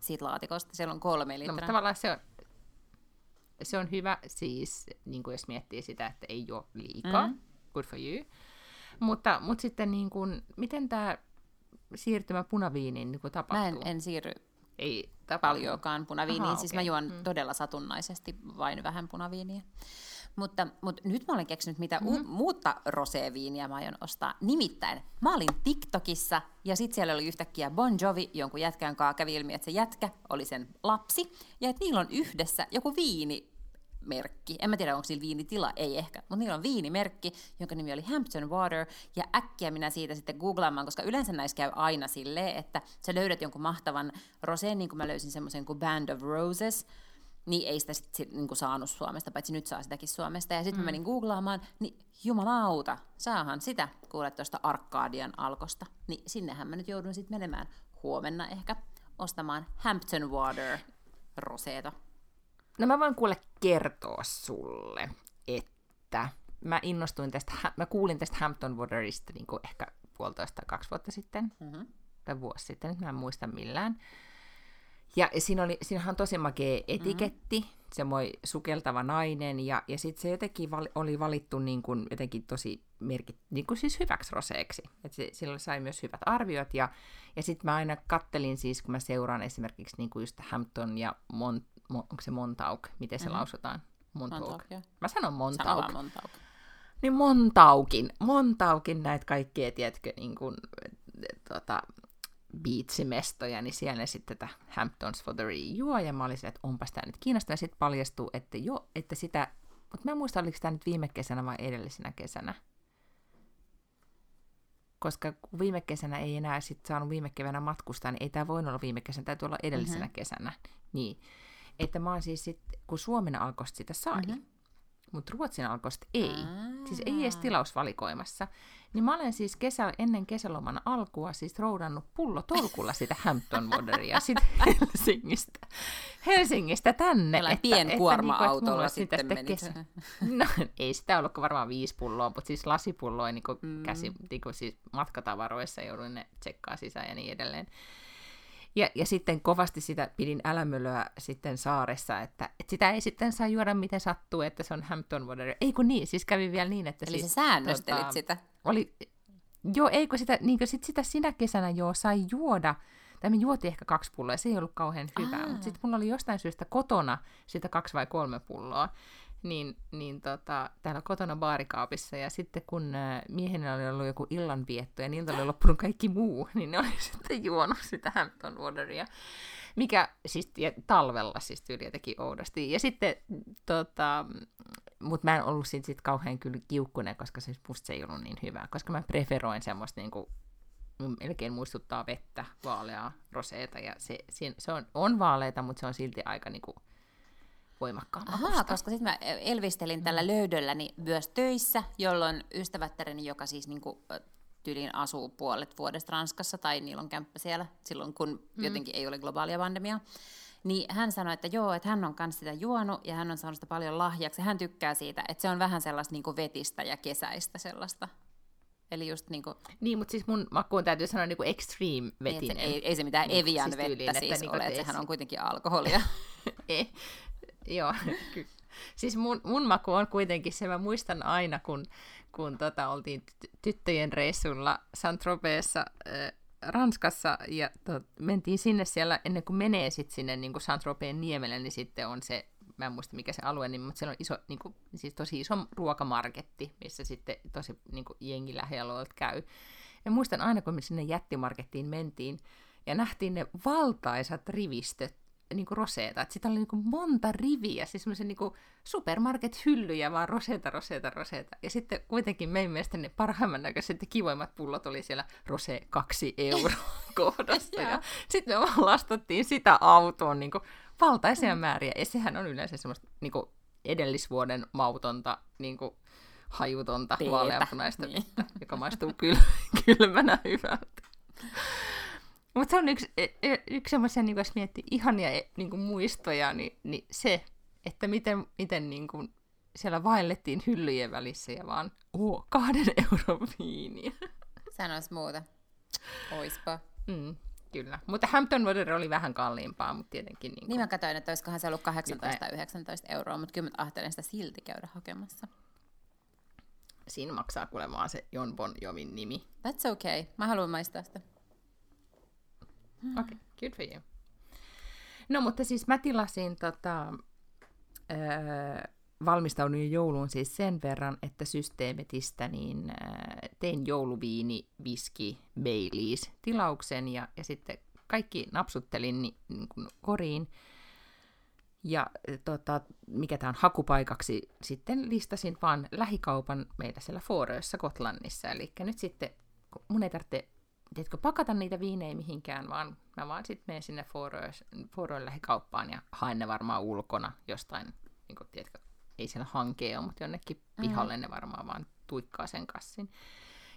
siitä laatikosta. Siellä on kolme litraa. No, mutta tavallaan se on, se on hyvä siis, niin kuin jos miettii sitä, että ei ole liikaa, mm. good for you. Mutta, mutta sitten niin kuin, miten tämä siirtymä punaviiniin niin tapahtuu? Mä en, en siirry ei paljonkaan punaviiniin, Aha, siis okay. mä juon mm. todella satunnaisesti vain vähän punaviiniä. Mutta, mutta nyt mä olen keksinyt, mitä mm-hmm. u- muutta roseviiniä mä aion ostaa. Nimittäin mä olin TikTokissa ja sitten siellä oli yhtäkkiä Bon Jovi, jonkun jätkän kanssa kävi ilmi, että se jätkä oli sen lapsi. Ja että niillä on yhdessä joku viini merkki. En mä tiedä, onko sillä viinitila, ei ehkä, mutta niillä on viinimerkki, jonka nimi oli Hampton Water, ja äkkiä minä siitä sitten googlaamaan, koska yleensä näissä käy aina silleen, että sä löydät jonkun mahtavan roseen, niin kuin mä löysin semmoisen kuin Band of Roses, niin ei sitä sitten niin saanut Suomesta, paitsi nyt saa sitäkin Suomesta. Ja sitten mm. mä menin googlaamaan, niin jumalauta, saahan sitä kuulet tuosta Arkadian alkosta. Niin sinnehän mä nyt joudun sitten menemään huomenna ehkä ostamaan Hampton Water roseeta. No mä voin kuule kertoa sulle, että mä innostuin tästä, mä kuulin tästä Hampton Waterista niin kuin ehkä puolitoista, kaksi vuotta sitten, mm-hmm. tai vuosi sitten, nyt mä en muista millään. Ja siinä oli, siinähän on tosi makea etiketti, mm-hmm. semmoinen sukeltava nainen, ja, ja sitten se jotenkin val, oli valittu niin kuin jotenkin tosi merkit, niin kuin siis hyväksi roseeksi. Et se, sillä sai myös hyvät arviot, ja, ja sitten mä aina kattelin siis, kun mä seuraan esimerkiksi niin kuin just Hampton ja Mont, onko se Montauk, miten se mm-hmm. lausutaan? Montauk. Montauk Mä sanon Montauk. Montauk. Niin Montaukin, Montaukin näitä kaikkia, tiedätkö, niin kuin, tota, biitsimestoja, niin siellä sitten tätä Hamptons for the Re juo, ja mä olisin, että onpas tämä nyt kiinnostavaa, ja sitten paljastuu, että jo, että sitä, mutta mä en muista, oliko tämä nyt viime kesänä vai edellisenä kesänä, koska viime kesänä ei enää sit saanut viime keväänä matkustaa, niin ei tämä voinut olla viime kesänä, täytyy olla edellisenä mm-hmm. kesänä, niin että mä oon siis sit, kun Suomen alkosta sitä sai, mm-hmm. mutta Ruotsin alkosta ei, Aa. siis ei edes tilausvalikoimassa, niin mä olen siis kesä, ennen kesäloman alkua siis roudannut pullo tolkulla sitä Hampton Wateria sit Helsingistä, Helsingistä tänne. Tällä pienkuorma-autolla niin sitten menit. Kesä... No ei sitä ollut varmaan viisi pulloa, mutta siis lasipulloa niin mm. käsi, niin siis matkatavaroissa jouduin ne tsekkaa sisään ja niin edelleen. Ja, ja sitten kovasti sitä pidin älämölöä sitten saaressa, että, että sitä ei sitten saa juoda miten sattuu, että se on Hampton Water. Ei kun niin, siis kävi vielä niin, että... Eli siis, sä säännöstelit tota, sitä? Oli, joo, eikö sitä, niin sit sitä sinä kesänä jo sai juoda tai me juotiin ehkä kaksi pulloa, ja se ei ollut kauhean hyvää, mutta sitten mulla oli jostain syystä kotona sitä kaksi vai kolme pulloa, niin, niin tota, täällä kotona baarikaapissa, ja sitten kun äh, mieheni oli ollut joku illanvietto, ja niiltä oli loppunut kaikki muu, niin ne oli sitten juonut sitä Hampton Wateria, mikä siis ja talvella siis tyyliä teki oudosti. Ja sitten, tota, mutta mä en ollut siitä sit kauhean kyllä kiukkunen, koska siis musta se ei ollut niin hyvä, koska mä preferoin semmoista niinku, melkein muistuttaa vettä, vaaleaa, roseeta, ja se, se on, on vaaleita, mutta se on silti aika niinku, voimakkaan Ahaa, koska sitten mä elvistelin tällä löydölläni myös töissä, jolloin ystävättäreni, joka siis niinku, tyyliin asuu puolet vuodesta Ranskassa, tai niillä on kämppä siellä, silloin kun mm. jotenkin ei ole globaalia pandemiaa, niin hän sanoi, että joo, että hän on myös sitä juonut ja hän on saanut sitä paljon lahjaksi. Hän tykkää siitä, että se on vähän sellaista niin vetistä ja kesäistä sellaista. Eli just niin kuin... Niin, mutta siis mun makuun täytyy sanoa niin kuin extreme vetinen. Niin, ei, ei se mitään niin, Evian siis vettä tyyliin, siis että, niin ole, että sehän on kuitenkin alkoholia. ei, joo, Siis mun, mun maku on kuitenkin se, mä muistan aina, kun, kun tota, oltiin tyttöjen reissulla Saint-Tropezissa äh, Ranskassa ja to, mentiin sinne siellä, ennen kuin menee sit sinne niin kuin Saint-Tropeen niemelle, niin sitten on se, mä en muista mikä se alue, niin, mutta siellä on iso, niin kuin, siis tosi iso ruokamarketti, missä sitten tosi niin kuin jengi lähellä käy. Ja muistan aina, kun me sinne jättimarkettiin mentiin, ja nähtiin ne valtaisat rivistöt niin kuin roseeta. Että sitä oli niin kuin monta riviä, siis semmoisia niin supermarket-hyllyjä, vaan roseeta, roseeta, roseeta. Ja sitten kuitenkin meidän mielestä ne parhaimman näköiset ja kivoimmat pullot oli siellä rose 2 euroa kohdassa. ja sitten me vaan lastattiin sitä autoon niin kuin valtaisia mm. määriä. Ja sehän on yleensä semmoista niin kuin edellisvuoden mautonta, niin kuin hajutonta, vaaleanpunaista niin. joka maistuu kyl- kylmänä hyvältä. Mutta se on yksi, e, e, yksi semmoisia, niin jos miettii ihania e, niin kuin muistoja, niin, niin se, että miten, miten niin kuin siellä vaellettiin hyllyjen välissä ja vaan oh, kahden euron viiniä. Sanois muuta. Oispa. Mm, kyllä. Mutta Hampton Water oli vähän kalliimpaa, mutta tietenkin... Niin, kuin... niin mä katsoin, että olisikohan se ollut 18 tai 19 euroa, mutta kyllä mä ajattelen sitä silti käydä hakemassa. Siinä maksaa kuulemaan se Jon Bon Jovin nimi. That's okay. Mä haluan maistaa sitä. Okei, okay, good for you. No mutta siis mä tilasin tota, öö, valmistauduin jouluun siis sen verran, että systeemetistä niin öö, tein jouluviini, viski, Baileys tilauksen ja, ja sitten kaikki napsuttelin niin, niin kuin koriin. Ja tota, mikä tämä on hakupaikaksi, sitten listasin vaan lähikaupan meillä siellä Foorössä Kotlannissa. Eli nyt sitten mun ei tarvitse tiedätkö, pakata niitä viinejä mihinkään, vaan mä vaan sitten menen sinne Foroille lähikauppaan ja haen ne varmaan ulkona jostain, niin kuin, tiedätkö, ei siellä hankea ole, mutta jonnekin pihalle mm. ne varmaan vaan tuikkaa sen kassin.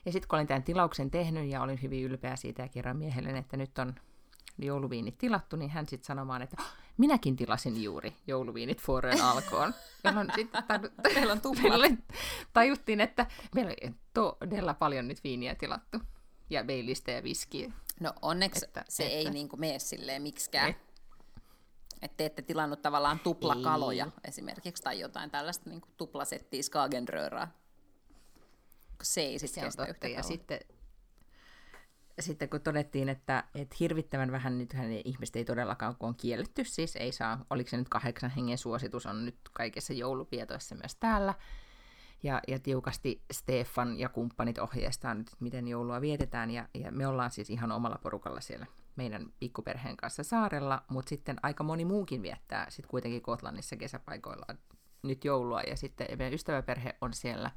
Ja sitten kun olin tämän tilauksen tehnyt ja olin hyvin ylpeä siitä ja kerran miehelle, että nyt on jouluviinit tilattu, niin hän sitten sanomaan, että oh, minäkin tilasin juuri jouluviinit Forojen alkoon. Jolloin sitten tajuttiin, että meillä on todella paljon nyt viiniä tilattu ja beilistä ja viskiä. No onneksi että, se että... ei niinku mene silleen miksikään. Et... Että te ette tilannut tavallaan tuplakaloja ei. esimerkiksi tai jotain tällaista niinku tuplasettiä Skagenrööraa. Se ei sitten kestä yhtä Ja sitten, sitten kun todettiin, että, että hirvittävän vähän, nythän ihmiset ei todellakaan, kun on kielletty, siis ei saa, oliko se nyt kahdeksan hengen suositus, on nyt kaikessa joulupietoissa myös täällä, ja, ja tiukasti Stefan ja kumppanit ohjeistaa nyt, miten joulua vietetään, ja, ja me ollaan siis ihan omalla porukalla siellä meidän pikkuperheen kanssa saarella, mutta sitten aika moni muukin viettää sitten kuitenkin Kotlannissa kesäpaikoilla nyt joulua, ja sitten meidän ystäväperhe on siellä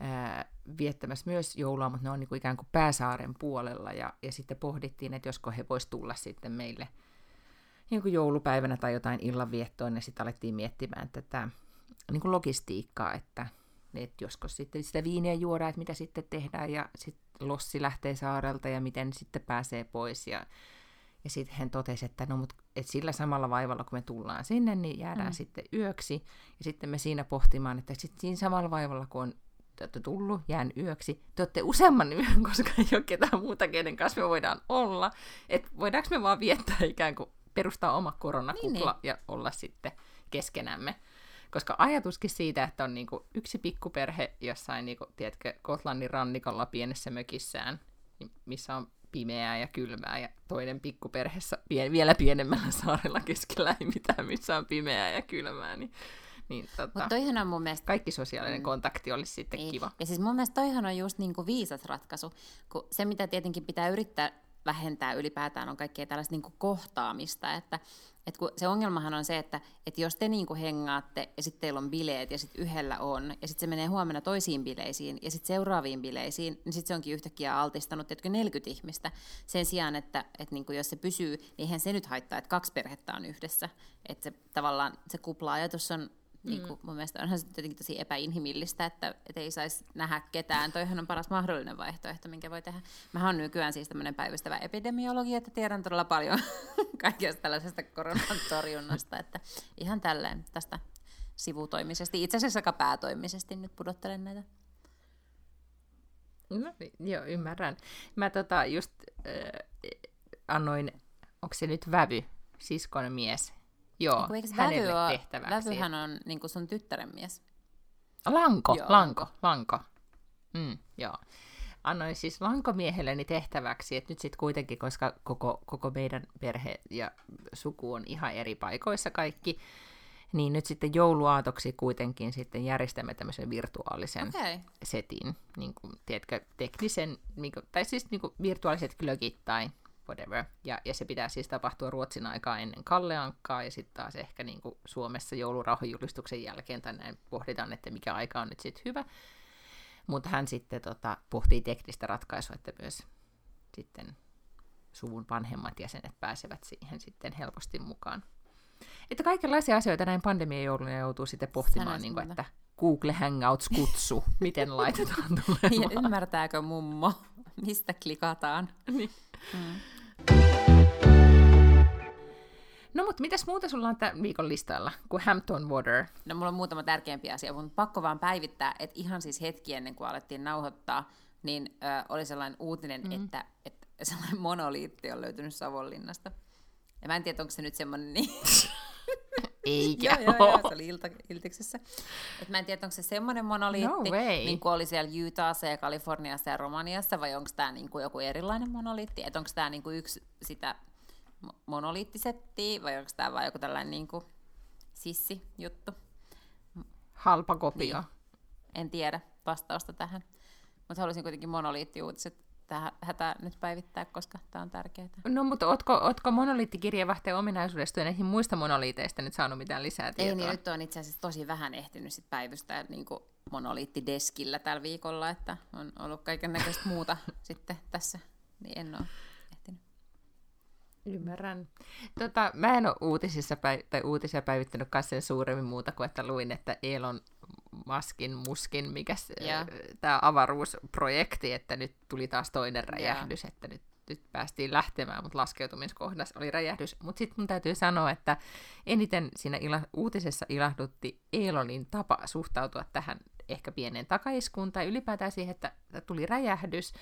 ää, viettämässä myös joulua, mutta ne on niin kuin ikään kuin pääsaaren puolella, ja, ja sitten pohdittiin, että josko he vois tulla sitten meille niin joulupäivänä tai jotain illanviettoon, ja sitten alettiin miettimään tätä niin kuin logistiikkaa, että, että joskus sitten sitä viiniä juodaan, että mitä sitten tehdään, ja sitten lossi lähtee saarelta, ja miten sitten pääsee pois, ja, ja sitten hän totesi, että, no, mut, että sillä samalla vaivalla, kun me tullaan sinne, niin jäädään mm. sitten yöksi, ja sitten me siinä pohtimaan, että sitten siinä samalla vaivalla, kun on te olette tullut, jään yöksi, te olette useamman yön, koska ei ole ketään muuta, kenen kanssa me voidaan olla. Että voidaanko me vaan viettää ikään kuin perustaa oma koronakupla niin, niin. ja olla sitten keskenämme. Koska ajatuskin siitä, että on niinku yksi pikkuperhe jossain, niinku, tiedätkö, Kotlannin rannikolla pienessä mökissään, niin missä on pimeää ja kylmää ja toinen pikkuperheessä pien, vielä pienemmällä saarella keskellä ei mitään, missä on pimeää ja kylmää, niin niin, tota, Mut toihan on mun mielestä... Kaikki sosiaalinen mm. kontakti olisi sitten niin. kiva. Ja siis mun mielestä toihan on just niinku viisas ratkaisu, kun se mitä tietenkin pitää yrittää vähentää ylipäätään on kaikkea tällaista niinku kohtaamista, että et kun se ongelmahan on se, että et jos te niinku hengaatte ja sitten teillä on bileet ja sitten yhdellä on ja sitten se menee huomenna toisiin bileisiin ja sitten seuraaviin bileisiin, niin sitten se onkin yhtäkkiä altistanut teetkö 40 ihmistä sen sijaan, että et niinku jos se pysyy, niin eihän se nyt haittaa, että kaksi perhettä on yhdessä. Että se tavallaan se kupla-ajatus on niin kuin, mun mielestä onhan se jotenkin tosi epäinhimillistä, että, että ei saisi nähdä ketään. Toihan on paras mahdollinen vaihtoehto, minkä voi tehdä. Mä oon nykyään siis tämmöinen päivystävä epidemiologi, että tiedän todella paljon kaikesta tällaisesta koronan torjunnasta, että ihan tälleen tästä sivutoimisesti, itse asiassa aika päätoimisesti nyt pudottelen näitä. No, joo, ymmärrän. Mä tota just äh, annoin, onko se nyt vävy, siskon mies, Joo, eikö hänelle vävy tehtäväksi. Vävyhän on niin kuin sun tyttären mies. Lanko, joo. lanko, lanko. Mm, joo. Annoin siis lankomiehelleni tehtäväksi, että nyt sitten kuitenkin, koska koko, koko meidän perhe ja suku on ihan eri paikoissa kaikki, niin nyt sitten jouluaatoksi kuitenkin sitten järjestämme tämmöisen virtuaalisen okay. setin, niin kuin, tiedätkö, teknisen, niin kuin, tai siis niin kuin virtuaaliset glögit tai whatever. Ja, ja se pitää siis tapahtua Ruotsin aikaa ennen Kalleankkaa, ja sitten taas ehkä niin kuin Suomessa joulurauhanjulistuksen jälkeen, tai näin pohditaan, että mikä aika on nyt sitten hyvä. Mutta hän sitten tota, pohtii teknistä ratkaisua, että myös sitten suvun vanhemmat jäsenet pääsevät siihen sitten helposti mukaan. Että kaikenlaisia asioita näin pandemian jouluna joutuu sitten pohtimaan, niin kuin, että Google Hangouts kutsu, miten laitetaan tulemaan. Ja ymmärtääkö mummo, mistä klikataan. niin. Mm. No mutta mitäs muuta sulla on tämän viikon listalla kuin Hampton Water? No mulla on muutama tärkeämpi asia, mutta pakko vaan päivittää, että ihan siis hetki ennen kuin alettiin nauhoittaa, niin ö, oli sellainen uutinen, mm. että, että sellainen monoliitti on löytynyt Savonlinnasta. Ja mä en tiedä, onko se nyt semmoinen niin... Eikä joo, joo, joo, se oli ilta, iltiksessä. Et mä en tiedä, onko se semmoinen monoliitti, no niin kuin oli siellä Utahssa ja Kaliforniassa ja Romaniassa, vai onko tämä niin kuin joku erilainen monoliitti? Että onko tämä niin kuin yksi sitä monoliittisettiä, vai onko tämä vain joku tällainen niin kuin sissi-juttu? Halpa kopio. Niin. En tiedä vastausta tähän. Mutta haluaisin kuitenkin monoliittiuutiset tähän hätä nyt päivittää, koska tämä on tärkeää. No mutta ootko, ootko monoliittikirjeenvaihtajan ominaisuudesta ja näihin muista monoliiteista nyt saanut mitään lisää tietoa? Ei, niin nyt on itse asiassa tosi vähän ehtinyt sit päivystää niin monoliittideskillä tällä viikolla, että on ollut kaiken näköistä muuta sitten tässä, niin en ole ehtinyt. Ymmärrän. Tota, mä en ole uutisissa päiv- tai uutisia päivittänyt sen suuremmin muuta kuin, että luin, että Elon maskin, muskin, mikä yeah. tämä avaruusprojekti, että nyt tuli taas toinen räjähdys, yeah. että nyt, nyt päästiin lähtemään, mutta laskeutumiskohdassa oli räjähdys. Mutta sitten mun täytyy sanoa, että eniten siinä ila- uutisessa ilahdutti Elonin tapa suhtautua tähän ehkä pieneen takaiskuun tai ylipäätään siihen, että tuli räjähdys,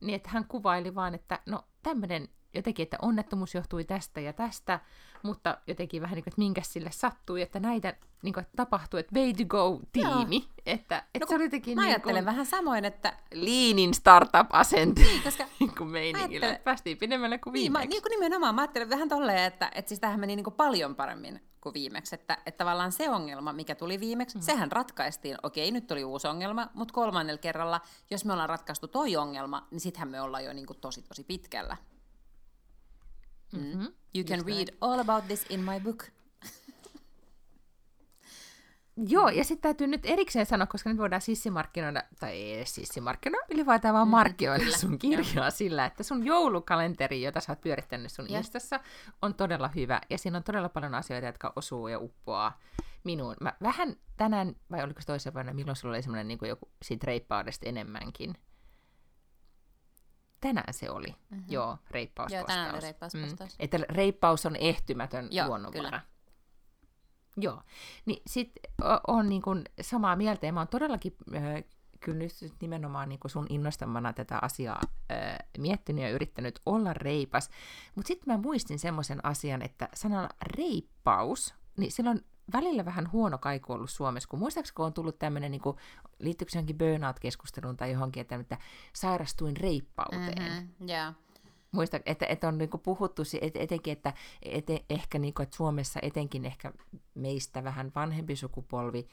niin että hän kuvaili vaan, että no tämmöinen jotenkin, että onnettomuus johtui tästä ja tästä, mutta jotenkin vähän niin kuin, että minkä sille sattui, että näitä niin kuin, tapahtui, että way to go-tiimi. Joo. Että, että no, se oli jotenkin mä niin kuin, vähän samoin, että... Liinin startup-asente niin, koska niin kuin meiningillä. Ajattelen... Päästiin pidemmälle kuin viimeksi. Niin, mä, niin kuin nimenomaan. Mä ajattelen vähän tolleen, että, että siis tämähän meni niin kuin paljon paremmin kuin viimeksi. Että, että tavallaan se ongelma, mikä tuli viimeksi, mm. sehän ratkaistiin. Okei, nyt tuli uusi ongelma, mutta kolmannella kerralla, jos me ollaan ratkaistu toi ongelma, niin sittenhän me ollaan jo niin kuin tosi tosi pitkällä. Mm-hmm. You can Just read all about this in my book. Joo, ja sitten täytyy nyt erikseen sanoa, koska nyt voidaan sissimarkkinoida, tai ei edes sissimarkkinoida, ylipäätään vaan mm, markkinoida mm, sun kirjaa sillä, että sun joulukalenteri, jota sä oot pyörittänyt sun yeah. Instassa, on todella hyvä, ja siinä on todella paljon asioita, jotka osuu ja uppoaa minuun. Mä vähän tänään, vai oliko se toisen vuonna, milloin sulla oli semmoinen niin joku siitä reippaudesta enemmänkin, tänään se oli, mm-hmm. joo, reippauspostaus. Joo, tänään oli reippauspostaus. Mm. Että reippaus on ehtymätön joo, luonnonvara. Kyllä. Joo, niin sitten on niin kuin samaa mieltä, ja mä oon todellakin äh, kyllä nyt nimenomaan niin sun innostamana tätä asiaa äh, miettinyt ja yrittänyt olla reipas. Mutta sitten mä muistin semmoisen asian, että sanalla reippaus, niin sillä on välillä vähän huono kaiku ollut Suomessa, kun muistaakseni kun on tullut tämmöinen, niin kuin, liittyykö se johonkin burnout-keskusteluun tai johonkin, että, että sairastuin reippauteen. Mm-hmm, yeah. muista, että, että on niinku puhuttu et, etenkin, että et, ehkä niinku, että Suomessa etenkin ehkä meistä vähän vanhempi sukupolvi,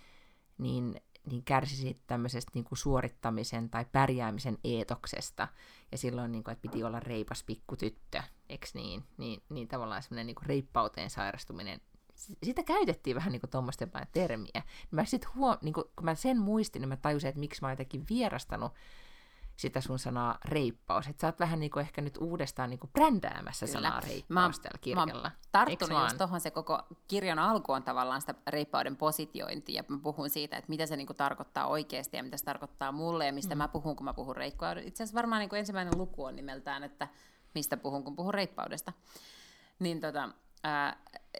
niin, niin kärsisi tämmöisestä niinku suorittamisen tai pärjäämisen eetoksesta. Ja silloin, niinku, että piti olla reipas pikkutyttö, eikö niin? Niin, niin tavallaan semmoinen niinku reippauteen sairastuminen sitä käytettiin vähän niin tuommoista jotain termiä. Mä sit huom- niin kun mä sen muistin, niin mä tajusin, että miksi mä oon jotenkin vierastanut sitä sun sanaa reippaus. Että sä oot vähän niin kuin ehkä nyt uudestaan niin kuin brändäämässä Kyllä. sanaa reippaus mä, tällä kirjalla. Mä tarttunut just tuohon, se koko kirjan alku on tavallaan sitä reippauden positiointia, ja mä puhun siitä, että mitä se niin kuin tarkoittaa oikeasti, ja mitä se tarkoittaa mulle, ja mistä mm. mä puhun, kun mä puhun reippaudesta. Itse asiassa varmaan niin kuin ensimmäinen luku on nimeltään, että mistä puhun, kun puhun reippaudesta. Niin tota, Ää,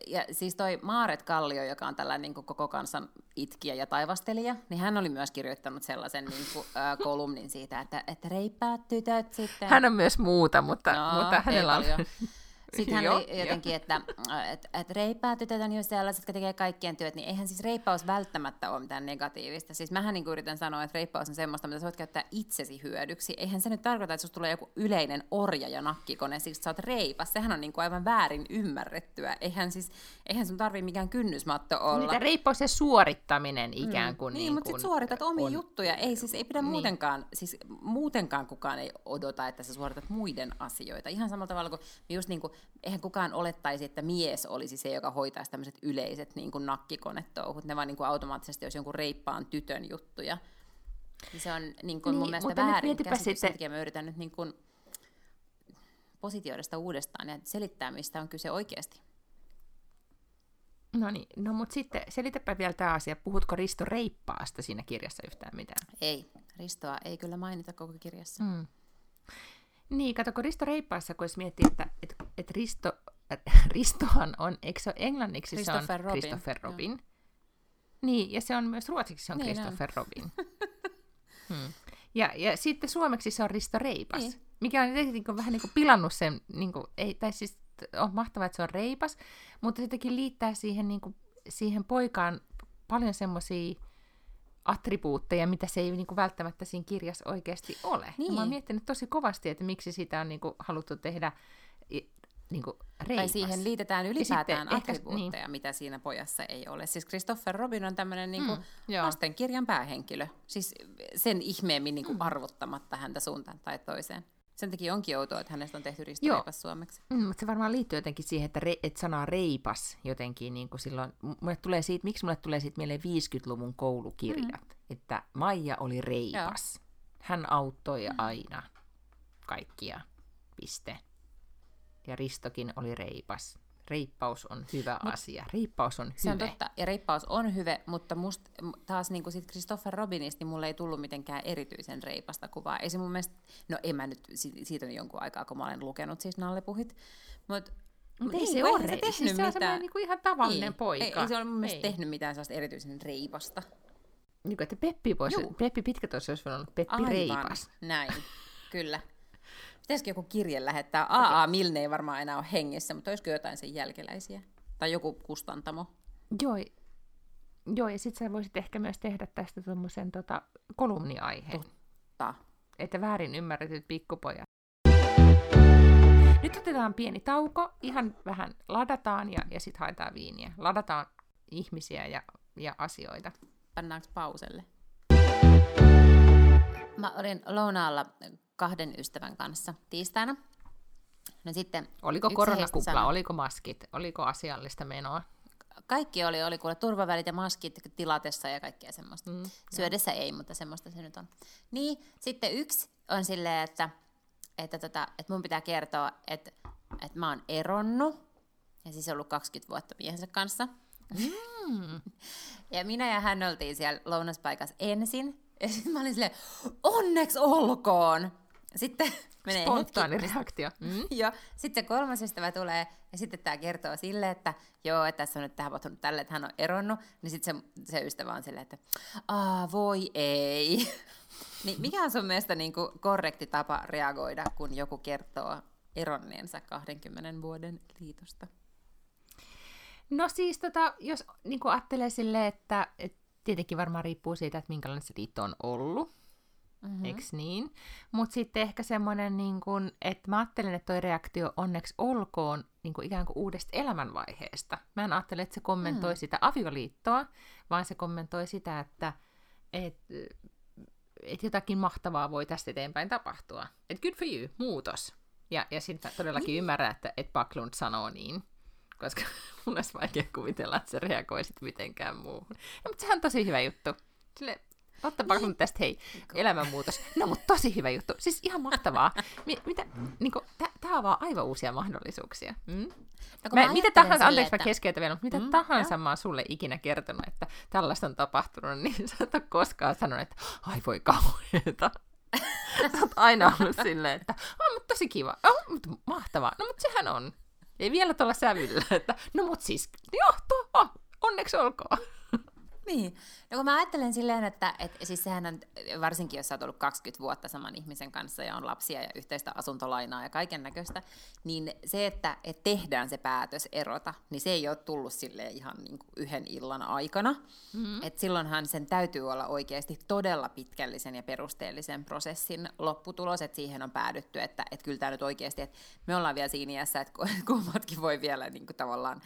ja siis toi Maaret Kallio, joka on tällainen niin koko kansan itkiä ja taivastelija, niin hän oli myös kirjoittanut sellaisen niin kuin, ää, kolumnin siitä, että, että reippaat tytöt sitten. Hän on myös muuta, mutta, no, mutta hänellä on... Sitten hän oli jotenkin, että, että, että reippaat tytöt on just sellaiset, jotka tekee kaikkien työt, niin eihän siis reippaus välttämättä ole mitään negatiivista. Siis mähän niin yritän sanoa, että reippaus on semmoista, mitä sä voit käyttää itsesi hyödyksi. Eihän se nyt tarkoita, että susta tulee joku yleinen orja ja nakkikone, siksi sä oot reipas. Sehän on niin kuin aivan väärin ymmärrettyä. Eihän siis, eihän sun tarvii mikään kynnysmatto olla. Niitä reippaus ja suorittaminen ikään kuin. Mm. Niin, niin mutta sit suoritat omia on. juttuja. Ei siis ei pidä niin. muutenkaan, siis muutenkaan kukaan ei odota, että sä suoritat muiden asioita. Ihan samalla tavalla kuin just niin kuin eihän kukaan olettaisi, että mies olisi se, joka hoitaisi tämmöiset yleiset niin kuin nakkikonetouhut. Ne vaan niin kuin automaattisesti olisi jonkun reippaan tytön juttuja. Ja se on niin kuin niin, mun mielestä väärin käsitys. Sitten... Sen takia mä yritän nyt niin kuin positioida sitä uudestaan ja selittää, mistä on kyse oikeasti. No niin, no mutta sitten selitäpä vielä tämä asia. Puhutko Risto Reippaasta siinä kirjassa yhtään mitään? Ei, Ristoa ei kyllä mainita koko kirjassa. Mm. Niin, kato, kun Risto Reippaassa, kun miettii, että et, et Risto, Ristohan on, eikö se ole englanniksi se on Robin. Christopher Robin? Joo. Niin, ja se on myös ruotsiksi se on niin Christopher on. Robin. hmm. ja, ja sitten suomeksi se on Risto Reipas, niin. mikä on niin kuin, vähän niin kuin pilannut sen, niin kuin, ei, tai siis on mahtavaa, että se on reipas, mutta se liittää siihen, niin kuin, siihen poikaan paljon semmoisia attribuutteja, mitä se ei niin kuin välttämättä siinä kirjassa oikeasti ole. Niin. mä oon miettinyt tosi kovasti, että miksi sitä on niin kuin, haluttu tehdä niin kuin Tai siihen liitetään ylipäätään sitten, attribuutteja, niin. mitä siinä pojassa ei ole. Siis Christopher Robin on tämmöinen niin kuin mm, lastenkirjan päähenkilö. Siis sen ihmeemmin niin kuin mm. arvottamatta häntä suuntaan tai toiseen. Sen takia onkin outoa, että hänestä on tehty ristoreipas suomeksi. Mm, mutta se varmaan liittyy jotenkin siihen, että, re, että sana reipas jotenkin niin kuin silloin, mulle tulee siitä, miksi mulle tulee siitä mieleen 50-luvun koulukirjat, mm. että Maija oli reipas. Joo. Hän auttoi mm. aina kaikkia, piste. Ja Ristokin oli reipas reippaus on hyvä Mut, asia. Reippaus on hyvä. Se on totta, ja reippaus on hyvä, mutta must, taas niin kuin sit Christopher Robinista, niin mulle ei tullut mitenkään erityisen reipasta kuvaa. Ei se mun mielestä, no en mä nyt, siitä on jonkun aikaa, kun mä olen lukenut siis Nallepuhit, mutta mutta ei, niin, se ole se, siis se on niin kuin ihan tavallinen ei, poika. Ei, ei se ole mun mielestä ei. tehnyt mitään sellaista erityisen reipasta. Niin kuin, että Peppi, voisi, Peppi Pitkätoissa olisi voinut Peppi Aivan, Reipas. näin, kyllä. Pitäisikö joku kirje lähettää? AA okay. Milne ei varmaan enää ole hengissä, mutta olisiko jotain sen jälkeläisiä? Tai joku kustantamo? Joo, Joo ja sitten sä voisit ehkä myös tehdä tästä tuommoisen tota, kolumniaiheen. Totta. Että väärin ymmärretyt pikkupojat. Nyt otetaan pieni tauko, ihan vähän ladataan ja, ja sitten haetaan viiniä. Ladataan ihmisiä ja, ja asioita. Pannaanko pauselle? Mä olin lounaalla kahden ystävän kanssa tiistaina. No sitten oliko koronakupla, sanoi, oliko maskit, oliko asiallista menoa? Kaikki oli, oli kuule turvavälit ja maskit tilatessa ja kaikkea semmoista. Mm, Syödessä jo. ei, mutta semmoista se nyt on. Niin, sitten yksi on silleen, että, että, tota, että mun pitää kertoa, että, että mä oon eronnut, ja siis ollut 20 vuotta miehensä kanssa. Mm. ja minä ja hän oltiin siellä lounaspaikassa ensin, ja sitten mä olin silleen, onneksi olkoon! Sitten menee Spontaani hetki. reaktio. Mm. joo. Sitten se kolmas ystävä tulee, ja sitten tämä kertoo sille, että joo, että tässä on nyt tapahtunut tälle, että hän on eronnut. Niin sitten se, se ystävä on silleen, että aa, voi ei. niin mikä on sun mielestä niin kuin korrekti tapa reagoida, kun joku kertoo eronneensa 20 vuoden liitosta? No siis tota, jos niin ajattelee silleen, että, että tietenkin varmaan riippuu siitä, että minkälainen se liitto on ollut. Mm-hmm. eiks niin? Mutta sitten ehkä semmoinen, niin kun, että mä ajattelen, että toi reaktio onneksi olkoon niin kuin ikään kuin uudesta elämänvaiheesta. Mä en ajattele, että se kommentoi mm. sitä avioliittoa, vaan se kommentoi sitä, että et, et jotakin mahtavaa voi tästä eteenpäin tapahtua. Et good for you, muutos. Ja, ja sitten todellakin niin. ymmärrän, että et Backlund sanoo niin, koska mun olisi vaikea kuvitella, että se reagoisit mitenkään muuhun. Ja, mutta sehän on tosi hyvä juttu. Sille, Ottaapa niin. tästä, hei, elämänmuutos. No, mutta tosi hyvä juttu. Siis ihan mahtavaa. Mi- mitä, niinku, Tämä avaa aivan uusia mahdollisuuksia. Mm? No, mä, mä mitä tahansa, anteeksi että... mä keskeytän vielä, mutta mitä mm, tahansa jo. mä oon sulle ikinä kertonut, että tällaista on tapahtunut, niin sä et ole koskaan sanonut, että ai voi kauheeta. sä oot aina ollut silleen, että oh, mutta tosi kiva, oh, mutta mahtavaa, no mutta sehän on. Ei vielä tuolla sävyllä, että no mut siis, joo, tuo, oh, onneksi olkoon. Niin. No kun mä ajattelen silleen, että, että siis sehän on, varsinkin jos sä oot ollut 20 vuotta saman ihmisen kanssa ja on lapsia ja yhteistä asuntolainaa ja kaiken näköistä, niin se, että, että tehdään se päätös erota, niin se ei ole tullut sille ihan niin kuin yhden illan aikana. Mm-hmm. Et silloinhan sen täytyy olla oikeasti todella pitkällisen ja perusteellisen prosessin lopputulos, että siihen on päädytty, että, että kyllä tämä nyt oikeasti, että me ollaan vielä siinä iässä, että kummatkin voi vielä niin kuin tavallaan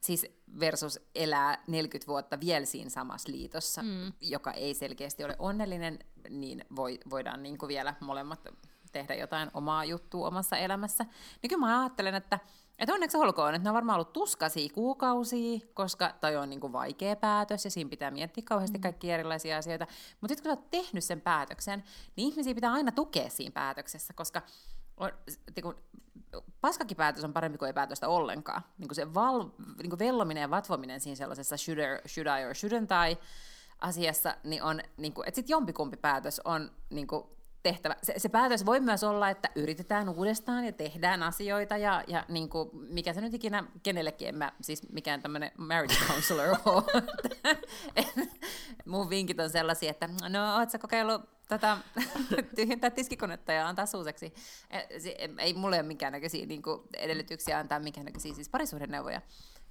siis versus elää 40 vuotta vielä siinä samassa liitossa, mm. joka ei selkeästi ole onnellinen, niin voi, voidaan niin kuin vielä molemmat tehdä jotain omaa juttua omassa elämässä. Niin kyllä mä ajattelen, että, että onneksi olkoon, että ne on varmaan ollut tuskaisia kuukausia, koska toi on niin kuin vaikea päätös ja siinä pitää miettiä kauheasti mm. kaikkia erilaisia asioita. Mutta sitten kun sä oot tehnyt sen päätöksen, niin ihmisiä pitää aina tukea siinä päätöksessä, koska on, niin paskakin päätös on parempi kuin ei päätöstä ollenkaan. Niin kuin se val, niin kuin vellominen ja vatvominen siinä sellaisessa should, I, should I or shouldn't I asiassa, niin on, niin kuin, että sitten jompikumpi päätös on niin kuin, tehtävä. Se, se päätös voi myös olla, että yritetään uudestaan ja tehdään asioita ja, ja niin kuin, mikä se nyt ikinä kenellekin, en mä siis mikään tämmöinen marriage counselor ole. Mun vinkit on sellaisia, että no oot sä kokeillut tätä tyhjentää tiskikonetta ja antaa suuseksi. Ei mulle ole minkäännäköisiä niin kuin, edellytyksiä antaa minkäännäköisiä siis parisuhdeneuvoja,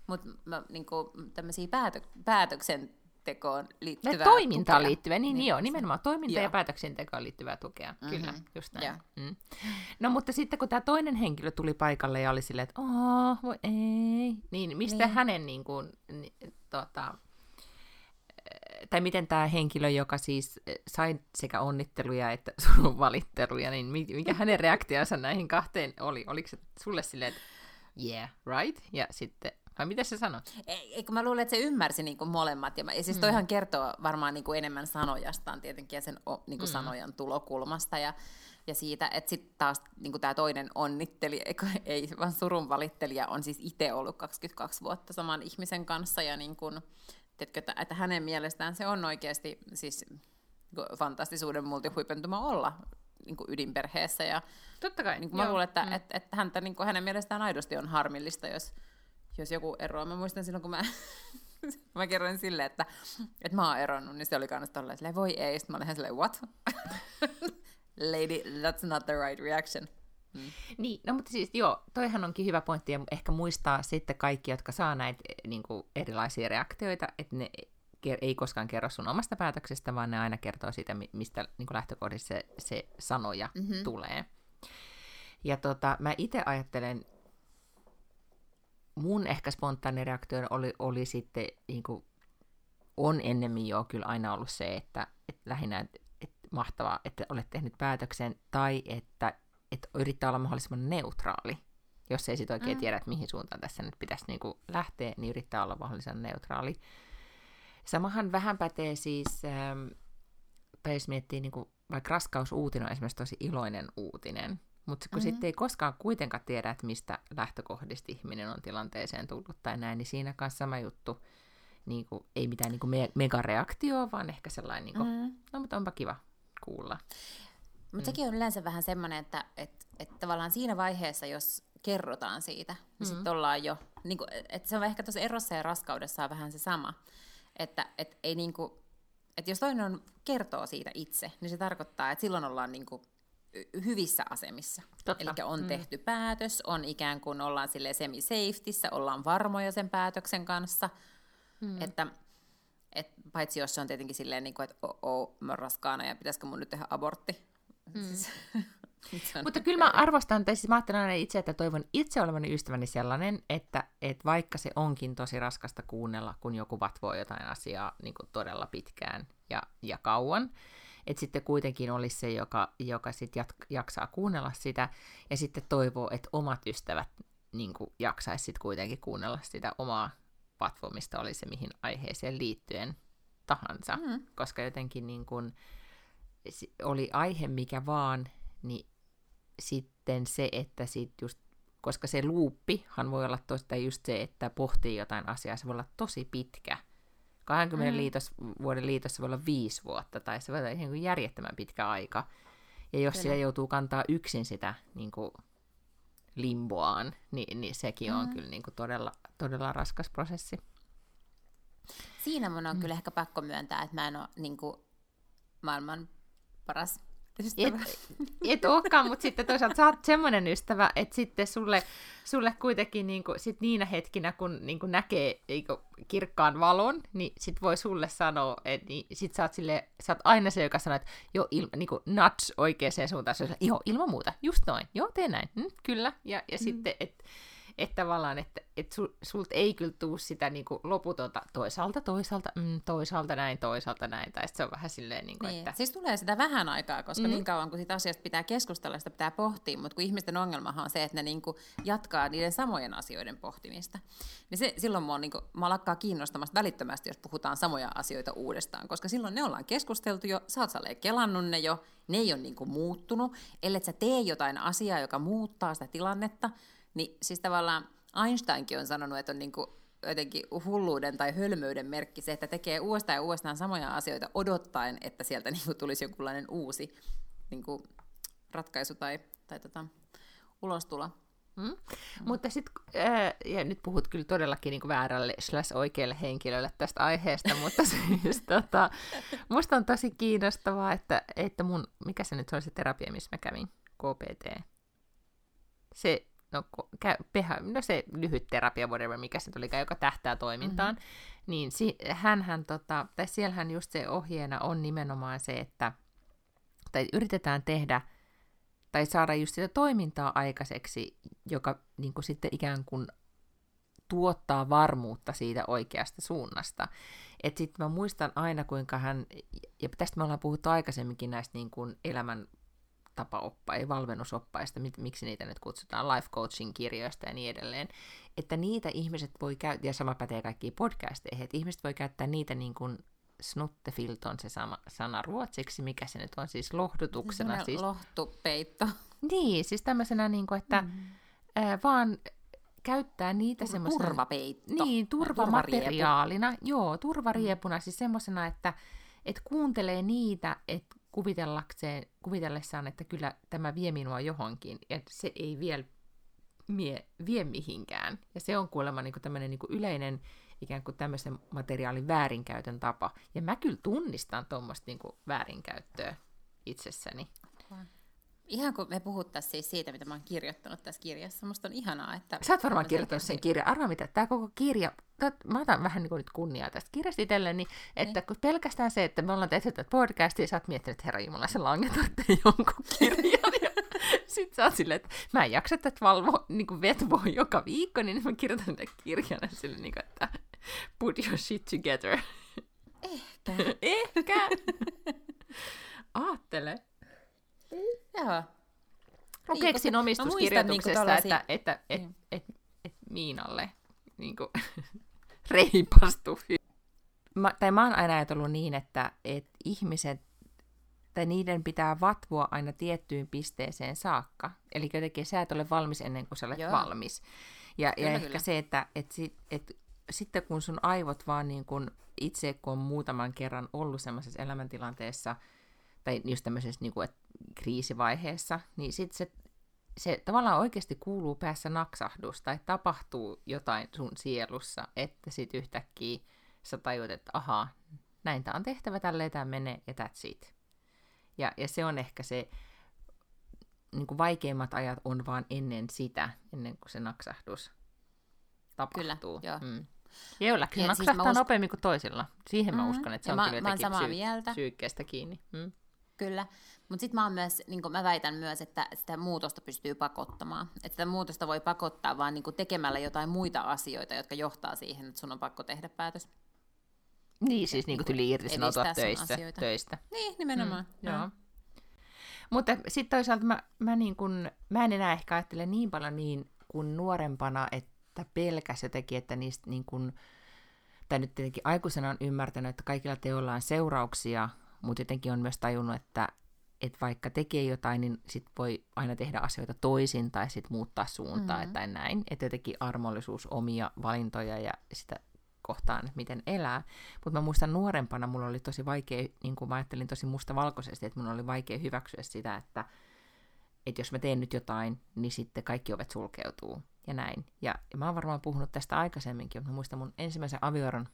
mutta niin tämmöisiä päätö, päätöksen tekoon liittyvää Toimintaan tukea. liittyvää, niin, niin joo, nimenomaan toiminta- joo. ja päätöksentekoon liittyvää tukea. Mm-hmm. Kyllä, just näin. Mm. No mutta sitten kun tämä toinen henkilö tuli paikalle ja oli silleen, että voi ei, niin mistä niin. hänen niin kuin, ni, tota, tai miten tämä henkilö, joka siis sai sekä onnitteluja että surun valitteluja, niin mikä hänen reaktionsa näihin kahteen oli? Oliko se sulle silleen, että yeah, right? Ja sitten vai mitä se sanoi? Eikö mä luulen, että se ymmärsi niin kuin molemmat. Ja, mä, ja siis toihan mm. kertoo varmaan niin kuin enemmän sanojastaan tietenkin ja sen niin kuin mm. sanojan tulokulmasta. Ja, ja siitä, että sitten taas niin tämä toinen onnittelija, ei vaan surun valittelija, on siis itse ollut 22 vuotta saman ihmisen kanssa. Ja niin kuin, tiedätkö, että, että hänen mielestään se on oikeasti siis niinku fantastisuuden multihuipentuma olla niin kuin ydinperheessä. Ja, Totta kai. Niin kuin mä luulen, että, mm. että, että häntä, niin kuin hänen mielestään aidosti on harmillista, jos, jos joku eroaa. Mä muistan silloin, kun mä, mä kerroin silleen, että, että mä oon eronnut, niin se oli kannasta tolleen voi ei. Sitten mä olin silleen, what? Lady, that's not the right reaction. Mm. Niin, no mutta siis joo, toihan onkin hyvä pointti ja ehkä muistaa sitten kaikki, jotka saa näitä eh, niin kuin erilaisia reaktioita, että ne ei koskaan kerro sun omasta päätöksestä, vaan ne aina kertoo siitä, mistä niin kuin lähtökohdissa se, se sanoja mm-hmm. tulee. Ja tota, mä itse ajattelen, mun ehkä spontaani reaktio oli, oli sitten, niin kuin, on ennemmin jo kyllä aina ollut se, että, että lähinnä, että, että mahtavaa, että olet tehnyt päätöksen, tai että että yrittää olla mahdollisimman neutraali. Jos ei sitten oikein mm. tiedä, että mihin suuntaan tässä nyt pitäisi niinku lähteä, niin yrittää olla mahdollisimman neutraali. Samahan vähän pätee siis, ähm, jos miettii, niinku, vaikka raskausuutinen on esimerkiksi tosi iloinen uutinen, mutta kun mm-hmm. sitten ei koskaan kuitenkaan tiedä, että mistä lähtökohdista ihminen on tilanteeseen tullut tai näin, niin siinä kanssa sama juttu. Niin kuin, ei mitään niin kuin me- megareaktioa, vaan ehkä sellainen, niin kuin, mm. no mutta onpa kiva kuulla. Mutta mm. sekin on yleensä vähän semmoinen, että et, et tavallaan siinä vaiheessa, jos kerrotaan siitä, niin mm. sitten ollaan jo, niin kuin, että se on ehkä tuossa erossa ja raskaudessa on vähän se sama, että et ei niin kuin, että jos toinen on, kertoo siitä itse, niin se tarkoittaa, että silloin ollaan niin kuin hyvissä asemissa. Eli on mm. tehty päätös, on ikään kuin ollaan sille semi-safetyssä, ollaan varmoja sen päätöksen kanssa, mm. että Et paitsi jos se on tietenkin silleen, niin kuin, että oh, mä raskaana ja pitäisikö mun nyt tehdä abortti. Mm. Siis, Mutta kyllä mä arvostan, tai siis mä ajattelen aina itse, että toivon itse olevani ystäväni sellainen, että, että vaikka se onkin tosi raskasta kuunnella, kun joku vatvoo jotain asiaa niin kuin todella pitkään ja, ja kauan, että sitten kuitenkin olisi se, joka, joka sit jat- jaksaa kuunnella sitä, ja sitten toivoo, että omat ystävät niin jaksaisi sitten kuitenkin kuunnella sitä omaa vatvomista, oli se mihin aiheeseen liittyen tahansa, mm. koska jotenkin niin kuin, oli aihe mikä vaan, niin sitten se, että sit just, koska se luuppihan voi olla tosi, tai just se, että pohtii jotain asiaa, se voi olla tosi pitkä. 20 mm. liitos, vuoden liitossa voi olla viisi vuotta, tai se voi olla ihan järjettömän pitkä aika. Ja jos siellä joutuu kantaa yksin sitä niin kuin, limboaan, niin, niin sekin mm. on kyllä niin kuin, todella, todella raskas prosessi. Siinä mun on mm. kyllä ehkä pakko myöntää, että mä en ole niin kuin, maailman paras ystävä. Et, et olekaan, mutta sitten toisaalta sä oot semmoinen ystävä, että sitten sulle, sulle kuitenkin niin kuin, sit niinä hetkinä, kun niin kuin näkee niin kuin, kirkkaan valon, niin sit voi sulle sanoa, että niin, sit sä oot, sille, sä oot aina se, joka sanoo, että joo, il, niin kuin nuts oikeaan suuntaan, joo, ilman muuta, just noin, joo, tee näin, mm, kyllä, ja, ja mm. sitten, että että tavallaan, että, että sul, sulta ei kyllä tuu sitä niin kuin loputonta toisaalta, toisaalta, mm, toisaalta näin, toisaalta näin, tai se on vähän silleen, niin kuin, niin. että... Siis tulee sitä vähän aikaa, koska mm. niin kauan kun siitä asiasta pitää keskustella, sitä pitää pohtia, mutta kun ihmisten ongelmahan on se, että ne niin kuin jatkaa niiden samojen asioiden pohtimista, niin se, silloin mua, niin kuin, mua lakkaa kiinnostamasta välittömästi, jos puhutaan samoja asioita uudestaan, koska silloin ne ollaan keskusteltu jo, sä oot kelannut ne jo, ne ei ole niin kuin muuttunut, ellei sä tee jotain asiaa, joka muuttaa sitä tilannetta, niin siis tavallaan Einsteinkin on sanonut, että on niin kuin jotenkin hulluuden tai hölmöyden merkki se, että tekee uudestaan ja uudestaan samoja asioita odottaen, että sieltä niin kuin tulisi jonkunlainen uusi niin kuin ratkaisu tai, tai tota, ulostulo. Mm. Mm. Mutta sitten, äh, ja nyt puhut kyllä todellakin niin väärälle slash oikealle henkilölle tästä aiheesta, mutta siis tota, musta on tosi kiinnostavaa, että, että mun, mikä se nyt oli se terapia, missä mä kävin, KPT, se no, kä, pehä, no se lyhyt terapia, whatever, mikä se tuli, joka tähtää toimintaan, mm-hmm. niin si, hänhän, tota, tai siellähän just se ohjeena on nimenomaan se, että tai yritetään tehdä tai saada just sitä toimintaa aikaiseksi, joka niin kuin sitten ikään kuin tuottaa varmuutta siitä oikeasta suunnasta. Että sitten mä muistan aina, kuinka hän, ja tästä me ollaan puhuttu aikaisemminkin näistä niin kuin elämän tapaoppa, ei valmennusoppaista, miksi niitä nyt kutsutaan, life coaching kirjoista ja niin edelleen, että niitä ihmiset voi käyttää, ja sama pätee kaikkiin podcasteihin, että ihmiset voi käyttää niitä niin kuin snuttefilt on se sama sana ruotsiksi, mikä se nyt on siis lohdutuksena. Se siis, lohtupeitto. Niin, siis tämmöisenä, niin kuin, että mm. ää, vaan käyttää niitä Tur- semmoisena... Turvapeitto. Niin, turvamateriaalina. Turvariepu. Joo, turvariepuna, siis semmoisena, että et kuuntelee niitä, että kuvitellakseen, kuvitellessaan, että kyllä tämä vie minua johonkin, ja se ei vielä mie, vie mihinkään. Ja se on kuulemma niin tämmöinen niin yleinen ikään kuin tämmöisen materiaalin väärinkäytön tapa. Ja mä kyllä tunnistan tuommoista niin väärinkäyttöä itsessäni. Ihan kun me puhuttaisiin siis siitä, mitä mä oon kirjoittanut tässä kirjassa. Musta on ihanaa, että... Sä oot varmaan kirjoittanut sen kirjan. Arvaa mitä, tämä koko kirja, mä otan vähän niin kuin nyt kunniaa tästä kirjasta itselleni, niin että niin. kun pelkästään se, että me ollaan tehty tätä podcastia, sä oot miettinyt, että herra Jumala, se lange jonkun kirjan. Ja sit sä oot silleen, että mä en jaksa tätä valvo, niin kuin vetvoa joka viikko, niin mä kirjoitan tätä kirjana sille, niin kuin, että put your shit together. Ehkä. Ehkä. Aattele. Joo. Mä keksin niin, omistuskirjoituksesta, niin että, että et, niin. et, et, et Miinalle niin kuin, reipastu. Mä, tai mä oon aina ajatellut niin, että et ihmiset tai niiden pitää vatvoa aina tiettyyn pisteeseen saakka. Eli jotenkin sä et ole valmis ennen kuin sä olet Joo. valmis. Ja, kyllä, ja kyllä. ehkä se, että et, sit, et, sitten kun sun aivot vaan niin kun itse, kun on muutaman kerran ollut semmoisessa elämäntilanteessa, tai just tämmöisessä niin kuin, että kriisivaiheessa, niin sitten se, se tavallaan oikeasti kuuluu päässä naksahdus tai tapahtuu jotain sun sielussa, että sitten yhtäkkiä sä tajut, että ahaa, näin tämä on tehtävä, tälleen tämä menee ja that's it. Ja, ja se on ehkä se, niin kuin vaikeimmat ajat on vaan ennen sitä, ennen kuin se naksahdus tapahtuu. Kyllä, joo. Mm. Joillakin Ja ja siis siis mä usk... nopeammin kuin toisilla. Siihen mä Mm. uskon, että se Ja on mä- kyllä jotenkin samaa mieltä. psyykkeestä kiinni. Mm. Kyllä. Mutta sitten mä oon myös, niin mä väitän myös, että sitä muutosta pystyy pakottamaan. Että sitä muutosta voi pakottaa vaan niin tekemällä jotain muita asioita, jotka johtaa siihen, että sun on pakko tehdä päätös. Niin, siis niin kuin tyli irtisanoutua töistä. töistä. Niin, nimenomaan. Mm, joo. Mutta sitten toisaalta mä, mä, niin kun, mä en enää ehkä ajattele niin paljon niin kuin nuorempana, että pelkäs jotenkin, että niistä niin kun, tai nyt tietenkin aikuisena on ymmärtänyt, että kaikilla teoilla on seurauksia, mutta jotenkin on myös tajunnut, että, että vaikka tekee jotain, niin sit voi aina tehdä asioita toisin tai sitten muuttaa suuntaa Mhm. mm. tai näin. Että jotenkin armollisuus omia valintoja ja sitä kohtaan, että miten elää. Mutta mä muistan nuorempana, mulla oli tosi vaikea, niin kuin mä ajattelin tosi mustavalkoisesti, että mun oli vaikea hyväksyä sitä, että, että jos mä teen nyt jotain, niin sitten kaikki ovet sulkeutuu ja näin. Ja, ja mä oon varmaan puhunut tästä aikaisemminkin, mutta mä muistan mun ensimmäisen avioeron,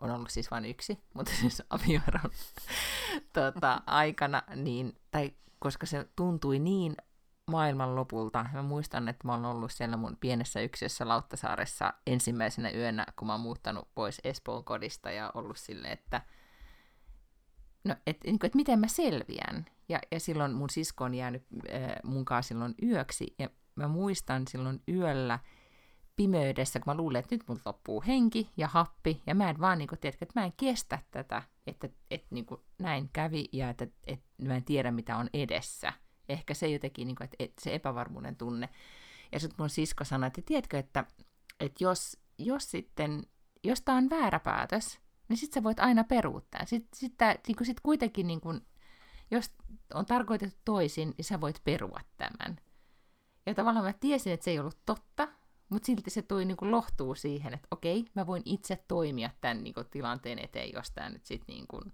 on ollut siis vain yksi, mutta siis avioeron tota, aikana, niin, tai koska se tuntui niin maailman lopulta. Mä muistan, että mä oon ollut siellä mun pienessä yksiössä Lauttasaaressa ensimmäisenä yönä, kun mä oon muuttanut pois Espoon kodista ja ollut silleen, että no, et, niin kuin, että miten mä selviän. Ja, ja silloin mun sisko on jäänyt äh, munkaan silloin yöksi, ja mä muistan silloin yöllä pimeydessä, kun mä luulen, että nyt mun loppuu henki ja happi, ja mä en vaan, niin kuin, tiedätkö, että mä en kestä tätä, että, että niin kuin, näin kävi, ja että, että mä en tiedä, mitä on edessä. Ehkä se jotenkin, niin kuin, että, että se epävarmuuden tunne. Ja sitten mun sisko sanoi, että tiedätkö, että, että jos, jos sitten, jos tää on väärä päätös, niin sit sä voit aina peruuttaa. Sitten sit, niin sit kuitenkin, niin kuin, jos on tarkoitettu toisin, niin sä voit perua tämän. Ja tavallaan mä tiesin, että se ei ollut totta, mutta silti se toi niin kuin lohtuu siihen, että okei, mä voin itse toimia tämän niin kuin, tilanteen eteen, jos tämä nyt sitten niin kuin,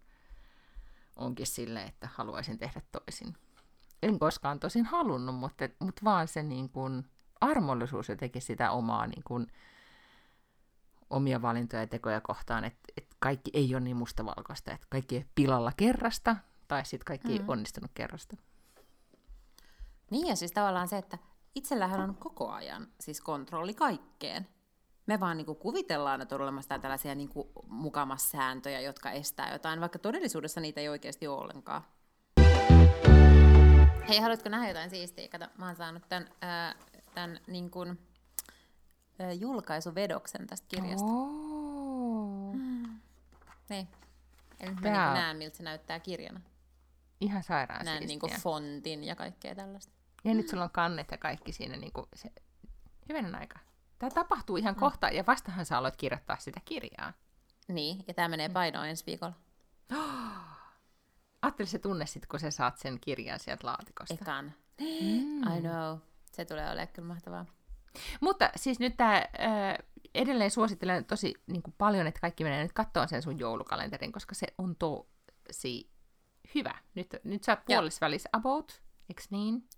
onkin sille, että haluaisin tehdä toisin. En koskaan tosin halunnut, mutta, mutta vaan se niin kuin, armollisuus jotenkin sitä omaa niin kuin, omia valintoja ja tekoja kohtaan, että, että kaikki ei ole niin mustavalkoista, että kaikki ei pilalla kerrasta, tai sitten kaikki ei Mm. onnistunut kerrasta. Niin ja siis tavallaan se, että itsellähän on koko ajan siis kontrolli kaikkeen. Me vaan niin kuvitellaan, että on olemassa tällaisia niin mukamas sääntöjä, jotka estää jotain, vaikka todellisuudessa niitä ei oikeasti ole ollenkaan. Hei, haluatko nähdä jotain siistiä? Kato, mä oon saanut tämän, ää, tämän niin kuin, ää, julkaisuvedoksen tästä kirjasta. Oh. Niin. Eli mä niin näen, miltä se näyttää kirjana. Ihan sairaan Näen niin kuin fontin ja kaikkea tällaista. Ja nyt sulla on kannet ja kaikki siinä niin kuin se... Hyvänen aika. Tämä tapahtuu ihan kohta, ja vastahan sä aloit kirjoittaa sitä kirjaa. Niin, ja tämä menee painoon ensi viikolla. Ajattele se tunne sit, kun sä saat sen kirjan sieltä laatikosta. Ekan. Mm. I know. Se tulee olemaan kyllä mahtavaa. Mutta siis nyt tämä edelleen suosittelen tosi niin kuin paljon, että kaikki menee nyt katsoa sen sun joulukalenterin, koska se on tosi hyvä. Nyt, nyt sä oot välissä about, eiks niin?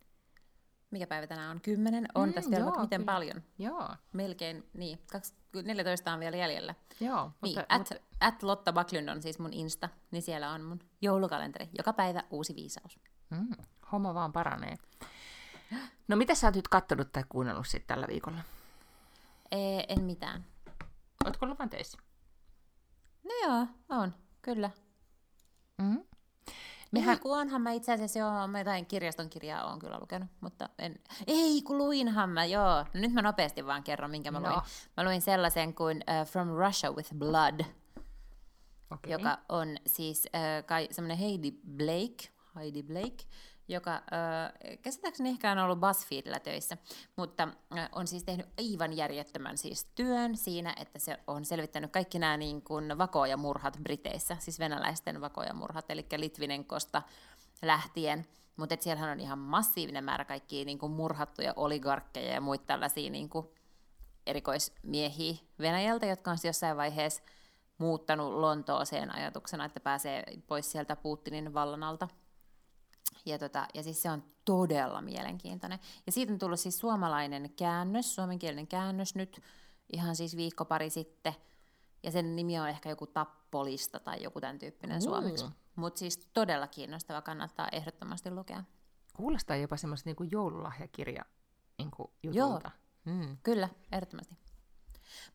Mikä päivä tänään on? Kymmenen? On Mm, tästä vielä joo, miten kyllä. paljon. Joo, Melkein, niin. Kaksi, 14 on vielä jäljellä. joo. Niin, mutta, at, mutta, at Lotta Backlund on siis mun Insta, niin siellä on mun joulukalenteri. Joka päivä uusi viisaus. mm, homma vaan paranee. No mitä sä oot nyt kattonut tai kuunnellut sit tällä viikolla? Ee, en mitään. Ootko ollut vain töissä? No joo, on, kyllä. Mm-hmm. Mehän... Ei, kun onhan mä itse asiassa joo, mä jotain kirjaston kirjaa on kyllä lukenut, mutta en... Ei, kun luinhan mä, joo. No nyt mä nopeasti vaan kerron, minkä mä No. luin. Mä luin sellaisen kuin uh, From Russia with Blood, okay. joka on siis uh, kai semmoinen Heidi Blake, Heidi Blake, joka uh, käsittääkseni ehkä on ollut BuzzFeedillä töissä, mutta on siis tehnyt aivan järjettömän siis työn siinä, että se on selvittänyt kaikki nämä niin kuin vakojamurhat Briteissä, siis venäläisten vakojamurhat, eli Litvinenkosta lähtien, mutta siellähän on ihan massiivinen määrä kaikkia niin kuin murhattuja oligarkkeja ja muita tällaisia niin kuin erikoismiehiä Venäjältä, jotka on jossain vaiheessa muuttanut Lontooseen ajatuksena, että pääsee pois sieltä Putinin vallan alta. Ja, tota, ja siis se on todella mielenkiintoinen. Ja siitä on tullut siis suomalainen käännös, suomenkielinen käännös nyt, ihan siis viikko pari sitten. Ja sen nimi on ehkä joku Tappolista tai joku tämän tyyppinen Uu. suomeksi. Mutta siis todella kiinnostava, kannattaa ehdottomasti lukea. Kuulostaa jopa semmoista niinku joululahjakirja niinku jutulta. Mm. Kyllä, ehdottomasti.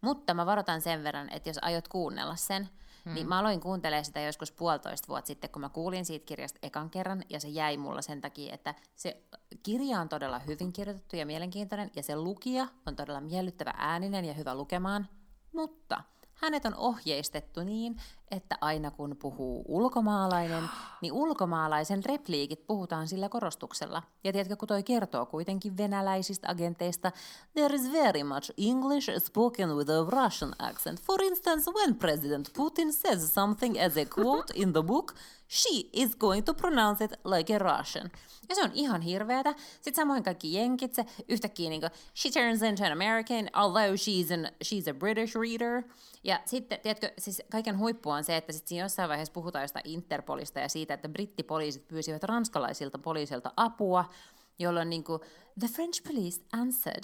Mutta mä varoitan sen verran, että jos aiot kuunnella sen, Hmm. Niin mä aloin kuuntelemaan sitä joskus puolitoista vuotta sitten, kun mä kuulin siitä kirjasta ekan kerran, ja se jäi mulla sen takia, että se kirja on todella hyvin kirjoitettu ja mielenkiintoinen, ja se lukija on todella miellyttävä ääninen ja hyvä lukemaan, mutta hänet on ohjeistettu niin, että aina kun puhuu ulkomaalainen, niin ulkomaalaisen repliikit puhutaan sillä korostuksella. Ja tiedätkö, kun toi kertoo kuitenkin venäläisistä agenteista, there is very much English spoken with a Russian accent. For instance, when President Putin says something as a quote in the book, she is going to pronounce it like a Russian. Ja se on ihan hirveätä. Sitten samoin kaikki jenkit, se yhtäkkiä niinku, she turns into an American, although she's, an, she's a British reader. Ja sitten, tiedätkö, siis kaiken huippu on se, että sitten siinä jossain vaiheessa puhutaan jostain Interpolista ja siitä, että brittipoliisit pyysivät ranskalaisilta poliisilta apua, jolloin niin kuin, the French police answered,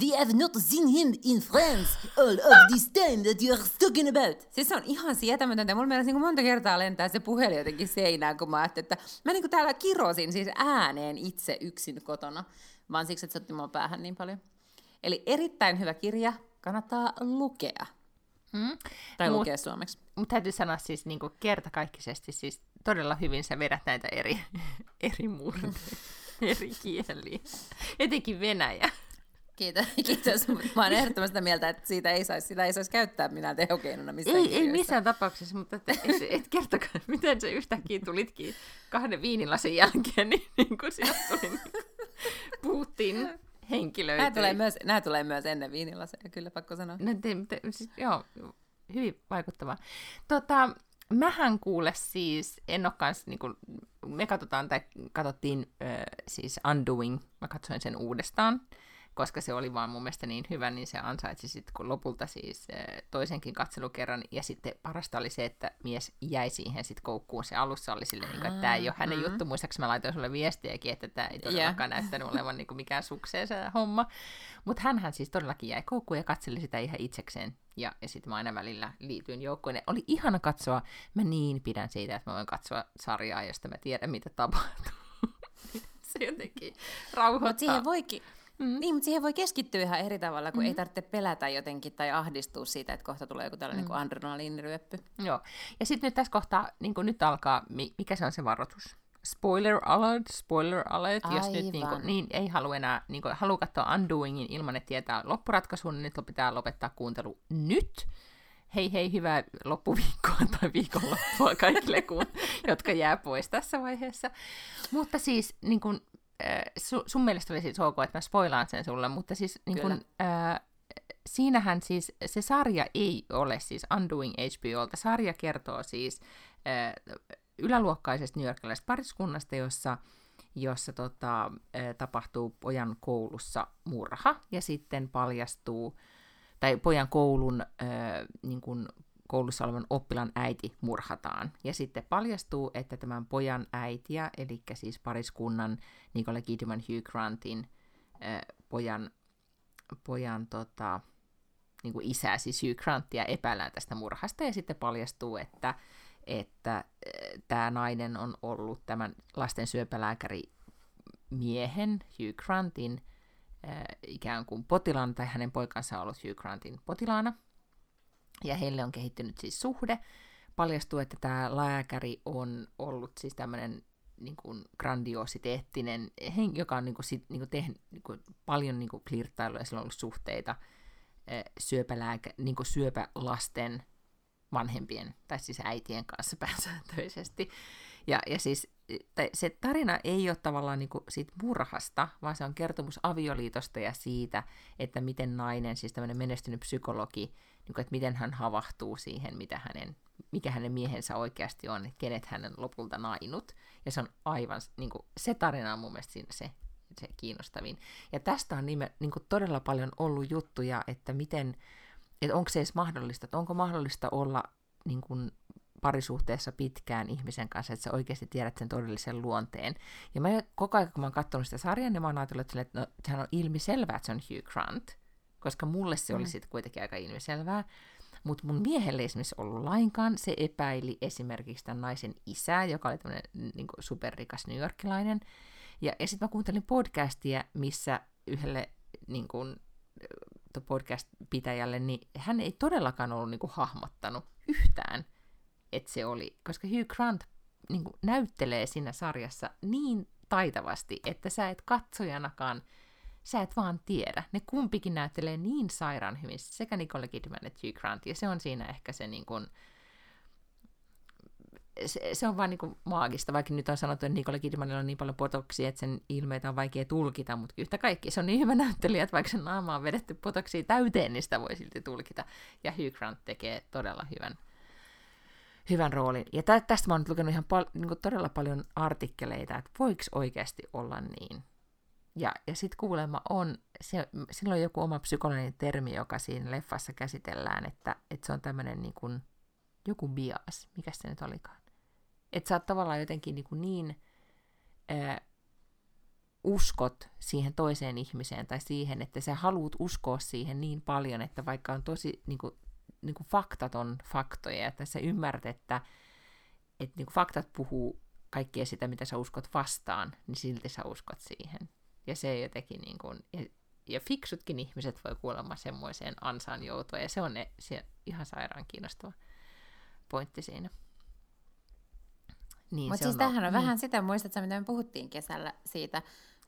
We have not seen him in France all of this time that you are talking about. Siis se on ihan sietämätöntä. Mulla mielestä niin monta kertaa lentää se puhelin jotenkin seinään, kun mä ajattelin, että mä niin kuin täällä kirosin siis ääneen itse yksin kotona, vaan siksi, että se otti mua päähän niin paljon. Eli erittäin hyvä kirja, kannattaa lukea. Hmm? Tai Mut, lukea suomeksi. Mutta täytyy sanoa siis niin kuin kertakaikkisesti, siis todella hyvin sä vedät näitä eri, eri murteita, eri kieliä. Etenkin Venäjä. Kiitos, kiitos. mä oon ehdottomasti sitä mieltä, että siitä ei saisi, sitä ei saisi käyttää minä tehokeinona missään Ei, ei missään tapauksessa, mutta et, et, et kertokaa, miten se yhtäkkiä tulitkin kahden viinilasin jälkeen, niin, niin kuin sieltä tuli niin Putin henkilöitä. Nämä tulee myös, nämä tulee myös ennen viinilaseja, kyllä pakko sanoa. No, te, te, siis, joo, hyvin vaikuttavaa. Tota, mähän kuule siis, en ole kans, niin kuin, me katsotaan, tai katsottiin äh, siis Undoing, mä katsoin sen uudestaan, koska se oli vaan mun mielestä niin hyvä, niin se ansaitsi sitten kun lopulta siis toisenkin katselukerran, ja sitten parasta oli se, että mies jäi siihen sitten koukkuun. Se alussa oli silleen, niin että tämä ei ole hänen mm-hmm. juttu, muistaakseni mä laitoin sulle viestiäkin, että tämä ei todellakaan yeah. näyttänyt olevan niin kuin mikään sukseen se homma. Mutta hän siis todellakin jäi koukkuun ja katseli sitä ihan itsekseen, ja, ja sitten mä aina välillä liityin joukkoon. Oli ihana katsoa, mä niin pidän siitä, että mä voin katsoa sarjaa, josta mä tiedän, mitä tapahtuu. se jotenkin rauhoittaa. Mutta siihen voikin, Mm. Niin, mutta siihen voi keskittyä ihan eri tavalla, kun mm. ei tarvitse pelätä jotenkin tai ahdistua siitä, että kohta tulee joku tällainen mm. niin adrenaliiniryöppy. Joo. Ja sitten nyt tässä kohtaa, niin nyt alkaa, mikä se on se varoitus? Spoiler alert, spoiler alert, Aivan. jos nyt niin kuin, niin ei halua enää, niin kuin, halua katsoa Undoingin ilman, että tietää loppuratkaisun, niin nyt pitää lopettaa kuuntelu nyt. Hei hei, hyvää loppuviikkoa tai viikonloppua kaikille, kun, jotka jää pois tässä vaiheessa. Mutta siis niin kuin, su, sun mielestä oli siis ok, että mä spoilaan sen sulle, mutta siis niin kun, äh, siinähän siis se sarja ei ole siis Undoing HBOlta. Sarja kertoo siis äh, yläluokkaisesta newyorkilaisesta pariskunnasta, jossa jossa tota, tapahtuu pojan koulussa murha, ja sitten paljastuu, tai pojan koulun niin kun koulussa olevan oppilan äiti murhataan. Ja sitten paljastuu, että tämän pojan äitiä, eli siis pariskunnan Nicole Kidman Hugh Grantin pojan, pojan tota, niin kuin isää, siis Hugh Grantia, epäillään tästä murhasta. Ja sitten paljastuu, että, että äh, tämä nainen on ollut tämän lasten syöpälääkäri miehen Hugh Grantin äh, ikään kuin potilaan, tai hänen poikansa on ollut Hugh Grantin potilaana ja heille on kehittynyt siis suhde. Paljastuu, että tämä lääkäri on ollut siis tämmöinen niin kuin grandiositeettinen, joka on niin kuin, sit, niin kuin tehnyt niin kuin, paljon niin kuin flirttailua ja sillä on ollut suhteita syöpälääkä, niin kuin syöpälasten vanhempien, tai siis äitien kanssa pääsääntöisesti. Ja, ja siis se tarina ei ole tavallaan niin kuin siitä murhasta, vaan se on kertomus avioliitosta ja siitä, että miten nainen, siis tämmöinen menestynyt psykologi, niin kuin, että miten hän havahtuu siihen, mitä hänen, mikä hänen miehensä oikeasti on, että kenet hän on lopulta nainut. Ja se on aivan, niin kuin, se tarina on mun mielestä siinä se, se kiinnostavin. Ja tästä on nime, niin kuin todella paljon ollut juttuja, että miten, että onko se edes mahdollista, että onko mahdollista olla niin kuin, parisuhteessa pitkään ihmisen kanssa, että sä oikeasti tiedät sen todellisen luonteen. Ja mä koko ajan, kun mä oon katsonut sitä sarjaa, niin mä oon ajatellut, että no, sehän on ilmiselvää, että se on Hugh Grant koska mulle se oli mm. sitten kuitenkin aika ilmiselvää. Mutta mun miehelle esimerkiksi ollut lainkaan. Se epäili esimerkiksi tämän naisen isää, joka oli tämmöinen niin superrikas newyorkilainen. Ja, ja sitten mä kuuntelin podcastia, missä yhdelle niin kuin, podcast-pitäjälle, niin hän ei todellakaan ollut niin kuin, hahmottanut yhtään, että se oli, koska Hugh Grant niin kuin, näyttelee siinä sarjassa niin taitavasti, että sä et katsojanakaan, sä et vaan tiedä. Ne kumpikin näyttelee niin sairaan hyvin, sekä Nicole Kidman että Hugh Grant, ja se on siinä ehkä se niin kuin, se, se on vaan niin maagista, vaikka nyt on sanottu, että Nicole Kidmanilla on niin paljon potoksia, että sen ilmeitä on vaikea tulkita, mutta yhtä kaikki se on niin hyvä näyttelijä, että vaikka sen naama on vedetty potoksia täyteen, niin sitä voi silti tulkita. Ja Hugh Grant tekee todella hyvän, hyvän roolin. Ja tä, tästä mä oon nyt lukenut ihan pal- niin todella paljon artikkeleita, että voiko oikeasti olla niin. Ja, ja sitten kuulemma on, se, sillä on joku oma psykologinen termi, joka siinä leffassa käsitellään, että, että se on tämmöinen niin joku bias, mikä se nyt olikaan että sä oot tavallaan jotenkin niin, niin ää, uskot siihen toiseen ihmiseen tai siihen, että sä haluat uskoa siihen niin paljon, että vaikka on tosi niin kuin, niin kuin faktat on faktoja, että sä ymmärrät, että, että niin kuin faktat puhuu kaikkea sitä, mitä sä uskot vastaan, niin silti sä uskot siihen. Ja se jotenkin niin kuin, ja, ja fiksutkin ihmiset voi kuulemma semmoiseen ansaan joutua, ja se on ne, se ihan sairaan kiinnostava pointti siinä. Niin, Mutta siis tämähän on niin. vähän sitä, muistatko mitä me puhuttiin kesällä siitä,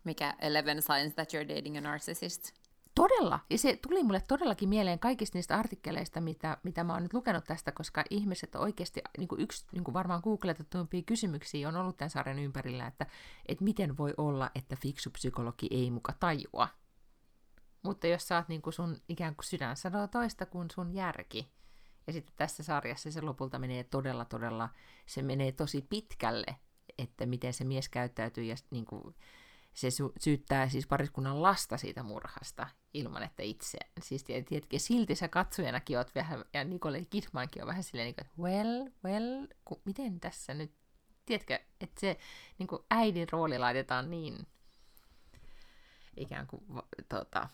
mikä Eleven Signs That You're Dating a Narcissist? Todella. Ja se tuli mulle todellakin mieleen kaikista niistä artikkeleista, mitä, mitä mä oon nyt lukenut tästä, koska ihmiset oikeasti, niin kuin yksi niin kuin varmaan googletetuimpia kysymyksiä on ollut tämän sarjan ympärillä, että, että miten voi olla, että fiksu psykologi ei muka tajua. Mutta jos sä oot niin kuin sun ikään kuin sydän sanoo toista kuin sun järki, ja sitten tässä sarjassa se lopulta menee todella, todella, se menee tosi pitkälle, että miten se mies käyttäytyy ja niin kuin, se syyttää siis pariskunnan lasta siitä murhasta ilman, että itse. Siis tietenkin silti sä katsojanakin oot vähän, ja Nicole Kidmankin on vähän silleen, niin että well, well, ku, miten tässä nyt, tiedätkö, että se niin kuin äidin rooli laitetaan niin ikään kuin, tota,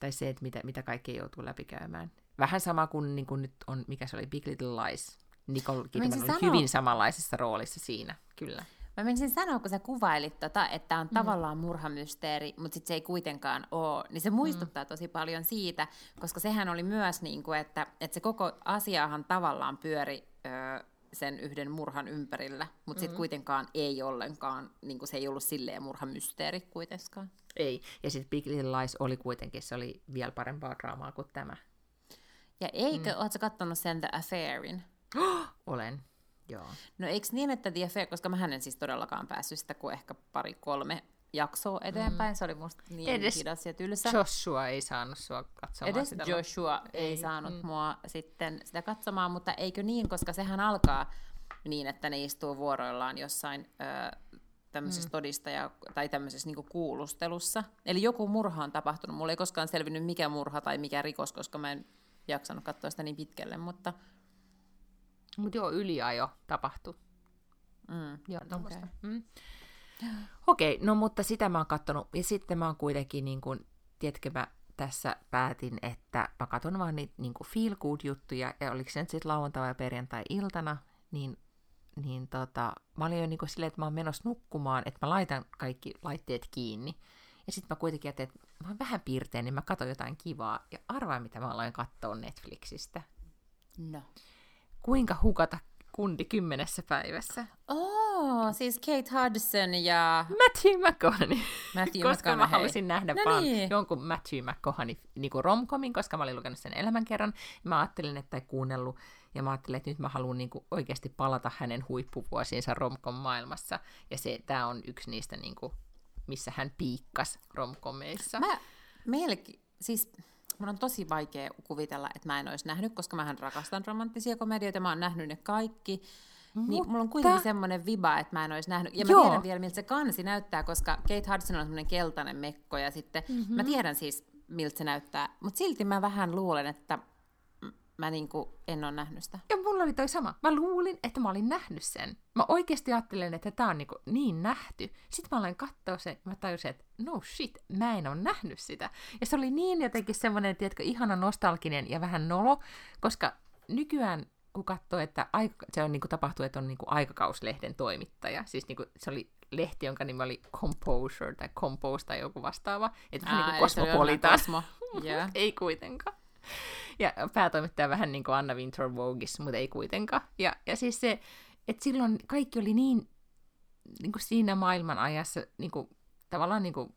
tai se, että mitä, mitä kaikkea joutuu läpikäymään. Vähän sama kuin, niin kuin nyt on, mikä se oli, Big Little Lies. Nicole Kidman oli sanoa... hyvin samanlaisessa roolissa siinä, kyllä. Mä menisin sanoa, kun sä kuvailit tota, että on mm. tavallaan murhamysteeri, mutta sitten se ei kuitenkaan ole, niin se mm. muistuttaa mm. tosi paljon siitä, koska sehän oli myös niin kuin, että, että se koko asiahan tavallaan pyöri ö, sen yhden murhan ympärillä, mutta sitten mm. kuitenkaan ei ollenkaan, niin kuin se ei ollut silleen murhamysteeri kuitenkaan. Ei, ja sitten Big Little Lies oli kuitenkin, se oli vielä parempaa draamaa kuin tämä. Ja eikö, mm. ootko katsonut sen The Affairin? Olen, joo. No eikö niin, että The Affair, koska mä en siis todellakaan päässyt sitä kuin ehkä pari kolme jaksoa eteenpäin, mm. se oli musta niin Edes hidas ja tylsä. Joshua ei saanut sua katsomaan Edes sitä. Joshua ei, ei saanut mm. mua sitten sitä katsomaan, mutta eikö niin, koska sehän alkaa niin, että ne istuu vuoroillaan jossain ö, tämmöisessä mm. todistaja- tai tämmöisessä niin kuulustelussa. Eli joku murha on tapahtunut. Mulla ei koskaan selvinnyt, mikä murha tai mikä rikos, koska mä en jaksanut katsoa sitä niin pitkälle, mutta... Mutta joo, yliajo tapahtui. Mm, joo, okay. Mm. Okei, okay, no mutta sitä mä oon kattonut, ja sitten mä oon kuitenkin, niin kun, tiedätkö, mä tässä päätin, että mä katson vaan niitä niin feel good juttuja, ja oliko se nyt sitten lauantai- ja perjantai-iltana, niin, niin tota, mä olin jo niin silleen, että mä oon menossa nukkumaan, että mä laitan kaikki laitteet kiinni. Ja sitten mä kuitenkin ajattelin, että mä oon vähän piirtein, niin mä katson jotain kivaa. Ja arvaa, mitä mä aloin katsoa Netflixistä. No. Kuinka hukata kundi kymmenessä päivässä. Oh, siis Kate Hudson ja... Matthew McConaughey. Matthew koska McConaughey. mä halusin nähdä no vaan niin. jonkun Matthew McConaughey niin romkomin, koska mä olin lukenut sen elämänkerran. Mä ajattelin, että ei kuunnellut, ja mä ajattelin, että nyt mä haluan niin kuin oikeasti palata hänen huippuvuosiinsa romkon maailmassa. Ja se, tää on yksi niistä niin kuin missä hän piikkas romkomeissa. Mä melkein, siis mun on tosi vaikea kuvitella, että mä en olisi nähnyt, koska mä rakastan romanttisia komedioita, mä oon nähnyt ne kaikki. Mutta... Niin mulla on kuitenkin semmoinen viba, että mä en olisi nähnyt. Ja mä Joo. tiedän vielä, miltä se kansi näyttää, koska Kate Hudson on semmoinen keltainen mekko, ja sitten mm-hmm. mä tiedän siis, miltä se näyttää. Mutta silti mä vähän luulen, että mä niinku en ole nähnyt sitä. Ja mulla oli toi sama. Mä luulin, että mä olin nähnyt sen. Mä oikeasti ajattelen, että tää on niinku niin nähty. Sitten mä aloin katsoa sen, mä tajusin, että no shit, mä en ole nähnyt sitä. Ja se oli niin jotenkin semmoinen, tiedätkö, ihana nostalginen ja vähän nolo, koska nykyään kun katsoo, että aika, se on niin kuin tapahtuu, että on niin kuin aikakauslehden toimittaja. Siis niin kuin, se oli lehti, jonka nimi oli Composure tai Compose tai joku vastaava. Että vähän niin kuin Cosmopolitan. Yeah. ei kuitenkaan. Ja päätoimittaja vähän niin kuin Anna Winter Vogueissa, mutta ei kuitenkaan. Ja, ja siis se, että silloin kaikki oli niin, niin kuin siinä maailman ajassa niin kuin, tavallaan niin kuin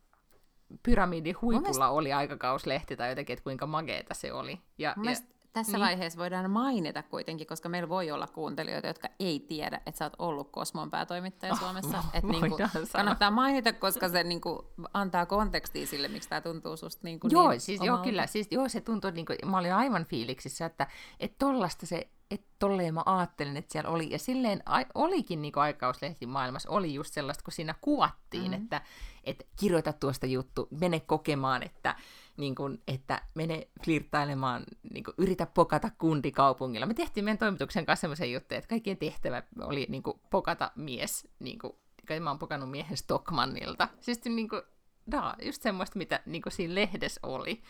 pyramidin huipulla mielestä... oli aikakauslehti tai jotenkin, että kuinka mageeta se oli. Ja, ja tässä niin. vaiheessa voidaan mainita kuitenkin, koska meillä voi olla kuuntelijoita, jotka ei tiedä, että sä oot ollut Kosmon päätoimittaja oh, Suomessa. Vo- että niinku, kannattaa mainita, koska se niinku antaa kontekstia sille, miksi tämä tuntuu susta niinku joo, niin siis, joo, kyllä. Siis, joo, se tuntuu, niinku, mä olin aivan fiiliksissä, että et tollasta se että tolleen mä ajattelin, että siellä oli. Ja silleen a, olikin niin aikauslehti maailmassa, oli just sellaista, kun siinä kuvattiin, mm-hmm. että, että kirjoita tuosta juttu, mene kokemaan, että, niin kuin, että mene flirttailemaan, niin kuin, yritä pokata kundi kaupungilla. Me tehtiin meidän toimituksen kanssa sellaisen juttu, että kaikkien tehtävä oli niin kuin, pokata mies, niin kuin, mä oon pokannut miehen Stockmannilta. Siis niin kuin, da, just semmoista, mitä niin kuin siinä lehdessä oli,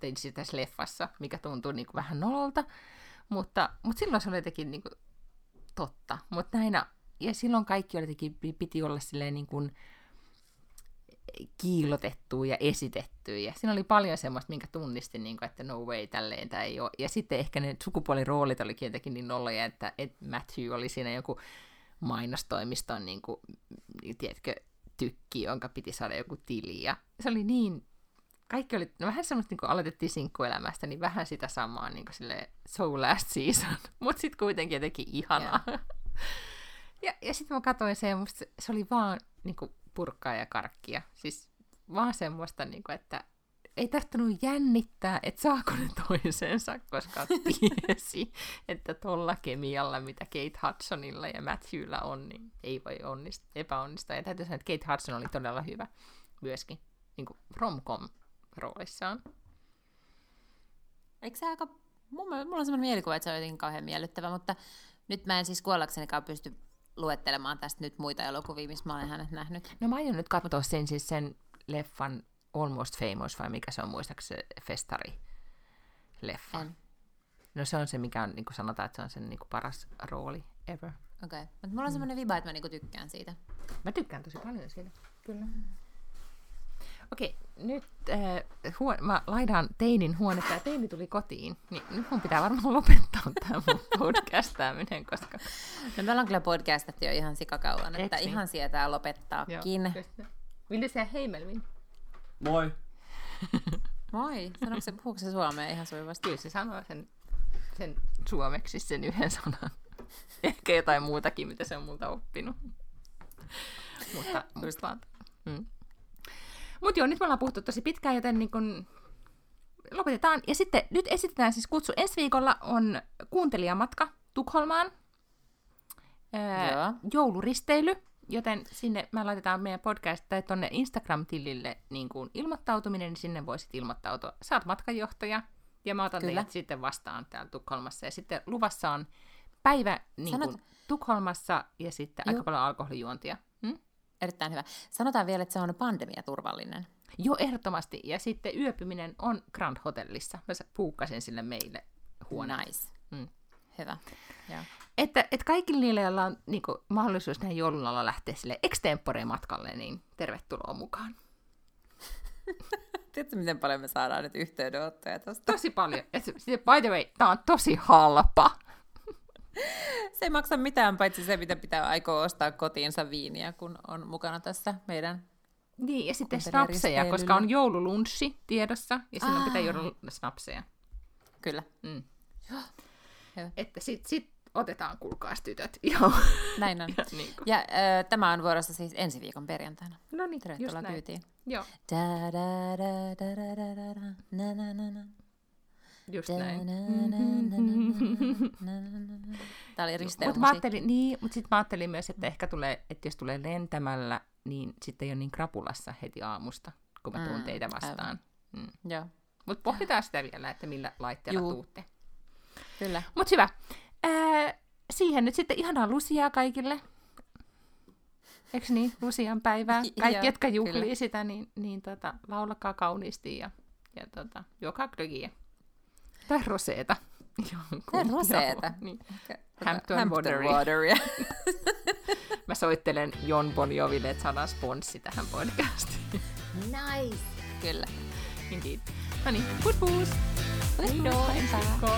tein sitä leffassa, mikä tuntuu niin kuin, vähän nololta. Mutta, mutta silloin se oli jotenkin niin kuin, totta. Mutta näinä, ja silloin kaikki oli jotenkin, piti olla silleen niin kuin, kiilotettu ja esitetty. Ja siinä oli paljon semmoista, minkä tunnistin, niin kuin, että no way, tälleen tämä ei ole. Ja sitten ehkä ne sukupuoliroolit olikin jotenkin niin noloja, että, että Matthew oli siinä joku mainostoimiston, niin kuin, tiedätkö, tykki, jonka piti saada joku tili. Ja se oli niin kaikki oli no vähän semmoista, niin kun aloitettiin sinkkuelämästä, niin vähän sitä samaa niin kuin sille So Last Season, mutta sitten kuitenkin jotenkin ihanaa. Yeah. ja, ja sitten mä katsoin sen, ja musta se, se oli vaan niin kuin purkkaa ja karkkia. Siis vaan semmoista, niin kuin, että ei tarttunut jännittää, että saako ne toisensa, koska tiesi, että tuolla kemialla, mitä Kate Hudsonilla ja Matthewlla on, niin ei voi onnistua, epäonnistua. Ja täytyy sanoa, että Kate Hudson oli todella hyvä myöskin niin kuin romcom roolissaan. Eikö se aika... Mulla, mulla on sellainen mielikuva, että se on jotenkin kauhean miellyttävä, mutta nyt mä en siis kuollaksenikaan pysty luettelemaan tästä nyt muita elokuvia, missä mä olen hänet nähnyt. No mä aion nyt katsoa sen, siis sen leffan Almost Famous, vai mikä se on muistaakseni festari leffa. En. No se on se, mikä on, niin kuin sanotaan, että se on sen niin kuin paras rooli ever. Okei, okay. mutta mulla on mm. sellainen viba, että mä niin tykkään siitä. Mä tykkään tosi paljon siitä, kyllä. Okei, nyt äh, huo- mä laidaan Teinin huonetta ja Teini tuli kotiin, niin nyt mun pitää varmaan lopettaa tämä mun podcastaaminen, koska... No me ollaan kyllä podcastattu jo ihan sikakauan, Eks että niin? ihan sietää lopettaakin. Ville du hei Melvin? Moi. Moi. Sanoiko se, puhuuko se suomea ihan sujuvasti? Kyllä se sanoo sen, sen suomeksi sen yhden sanan. Ehkä jotain muutakin, mitä se on multa oppinut. mutta, mutta mm. Mutta joo, nyt me ollaan puhuttu tosi pitkään, joten niin kun lopetetaan. Ja sitten nyt esitetään siis kutsu. Ensi viikolla on kuuntelijamatka Tukholmaan. Öö, jouluristeily, joten sinne me laitetaan meidän podcast tai tuonne Instagram-tilille niin kuin ilmoittautuminen, niin sinne voisit ilmoittautua. Saat matkanjohtaja ja mä otan Kyllä. teidät sitten vastaan täällä Tukholmassa. Ja sitten luvassa on päivä niin kuin, Sanot... Tukholmassa ja sitten Joo. aika paljon alkoholijuontia. Erittäin hyvä. Sanotaan vielä, että se on pandemiaturvallinen. Joo, ehdottomasti. Ja sitten yöpyminen on Grand Hotellissa. Mä puukkasin sille meille huone. Nice. Mm. Hyvä. Joo. Että, että kaikille niille, joilla on niin kuin, mahdollisuus näin joulun alla lähteä sille extempore-matkalle, niin tervetuloa mukaan. Tiedätkö, miten paljon me saadaan nyt yhteydenottoja tuosta? Tosi paljon. Et, by the way, tämä on tosi halpa se ei maksa mitään, paitsi se, mitä pitää aikoa ostaa kotiinsa viiniä, kun on mukana tässä meidän Niin, ja sitten snapseja, koska on joululunssi tiedossa, ja silloin pitää juoda snapseja. Kyllä. Mm. Että sit, sit otetaan, kuulkaas tytöt. Joo. Näin on. ja, niin ja äh, tämä on vuorossa siis ensi viikon perjantaina. No niin, just näin. kyytiin. Joo. Just näin. Tämä oli Mutta mä ajattelin, niin, mutta sitten mä ajattelin myös, että ehkä tulee, että jos tulee lentämällä, niin sitten ei ole niin krapulassa heti aamusta, kun mä tuun mm, teitä vastaan. Mm. Joo. Mutta pohditaan sitä vielä, että millä laitteella Juu. tuutte. Kyllä. Mutta hyvä. Ää, siihen nyt sitten ihanaa Lusiaa kaikille. Eikö niin? Lusian päivää. Kaikki, jotka juhlii kyllä. sitä, niin, niin tota, laulakaa kauniisti ja, ja tota, joka glögiä. Tai roseeta. Tai roseeta. Niin. Okay. Hampton, Hampton Wateria. Mä soittelen Jon Bon Joville, että saadaan sponssi tähän podcastiin. Nice. Kyllä. Indeed. No niin, pus pus! Pus, pus,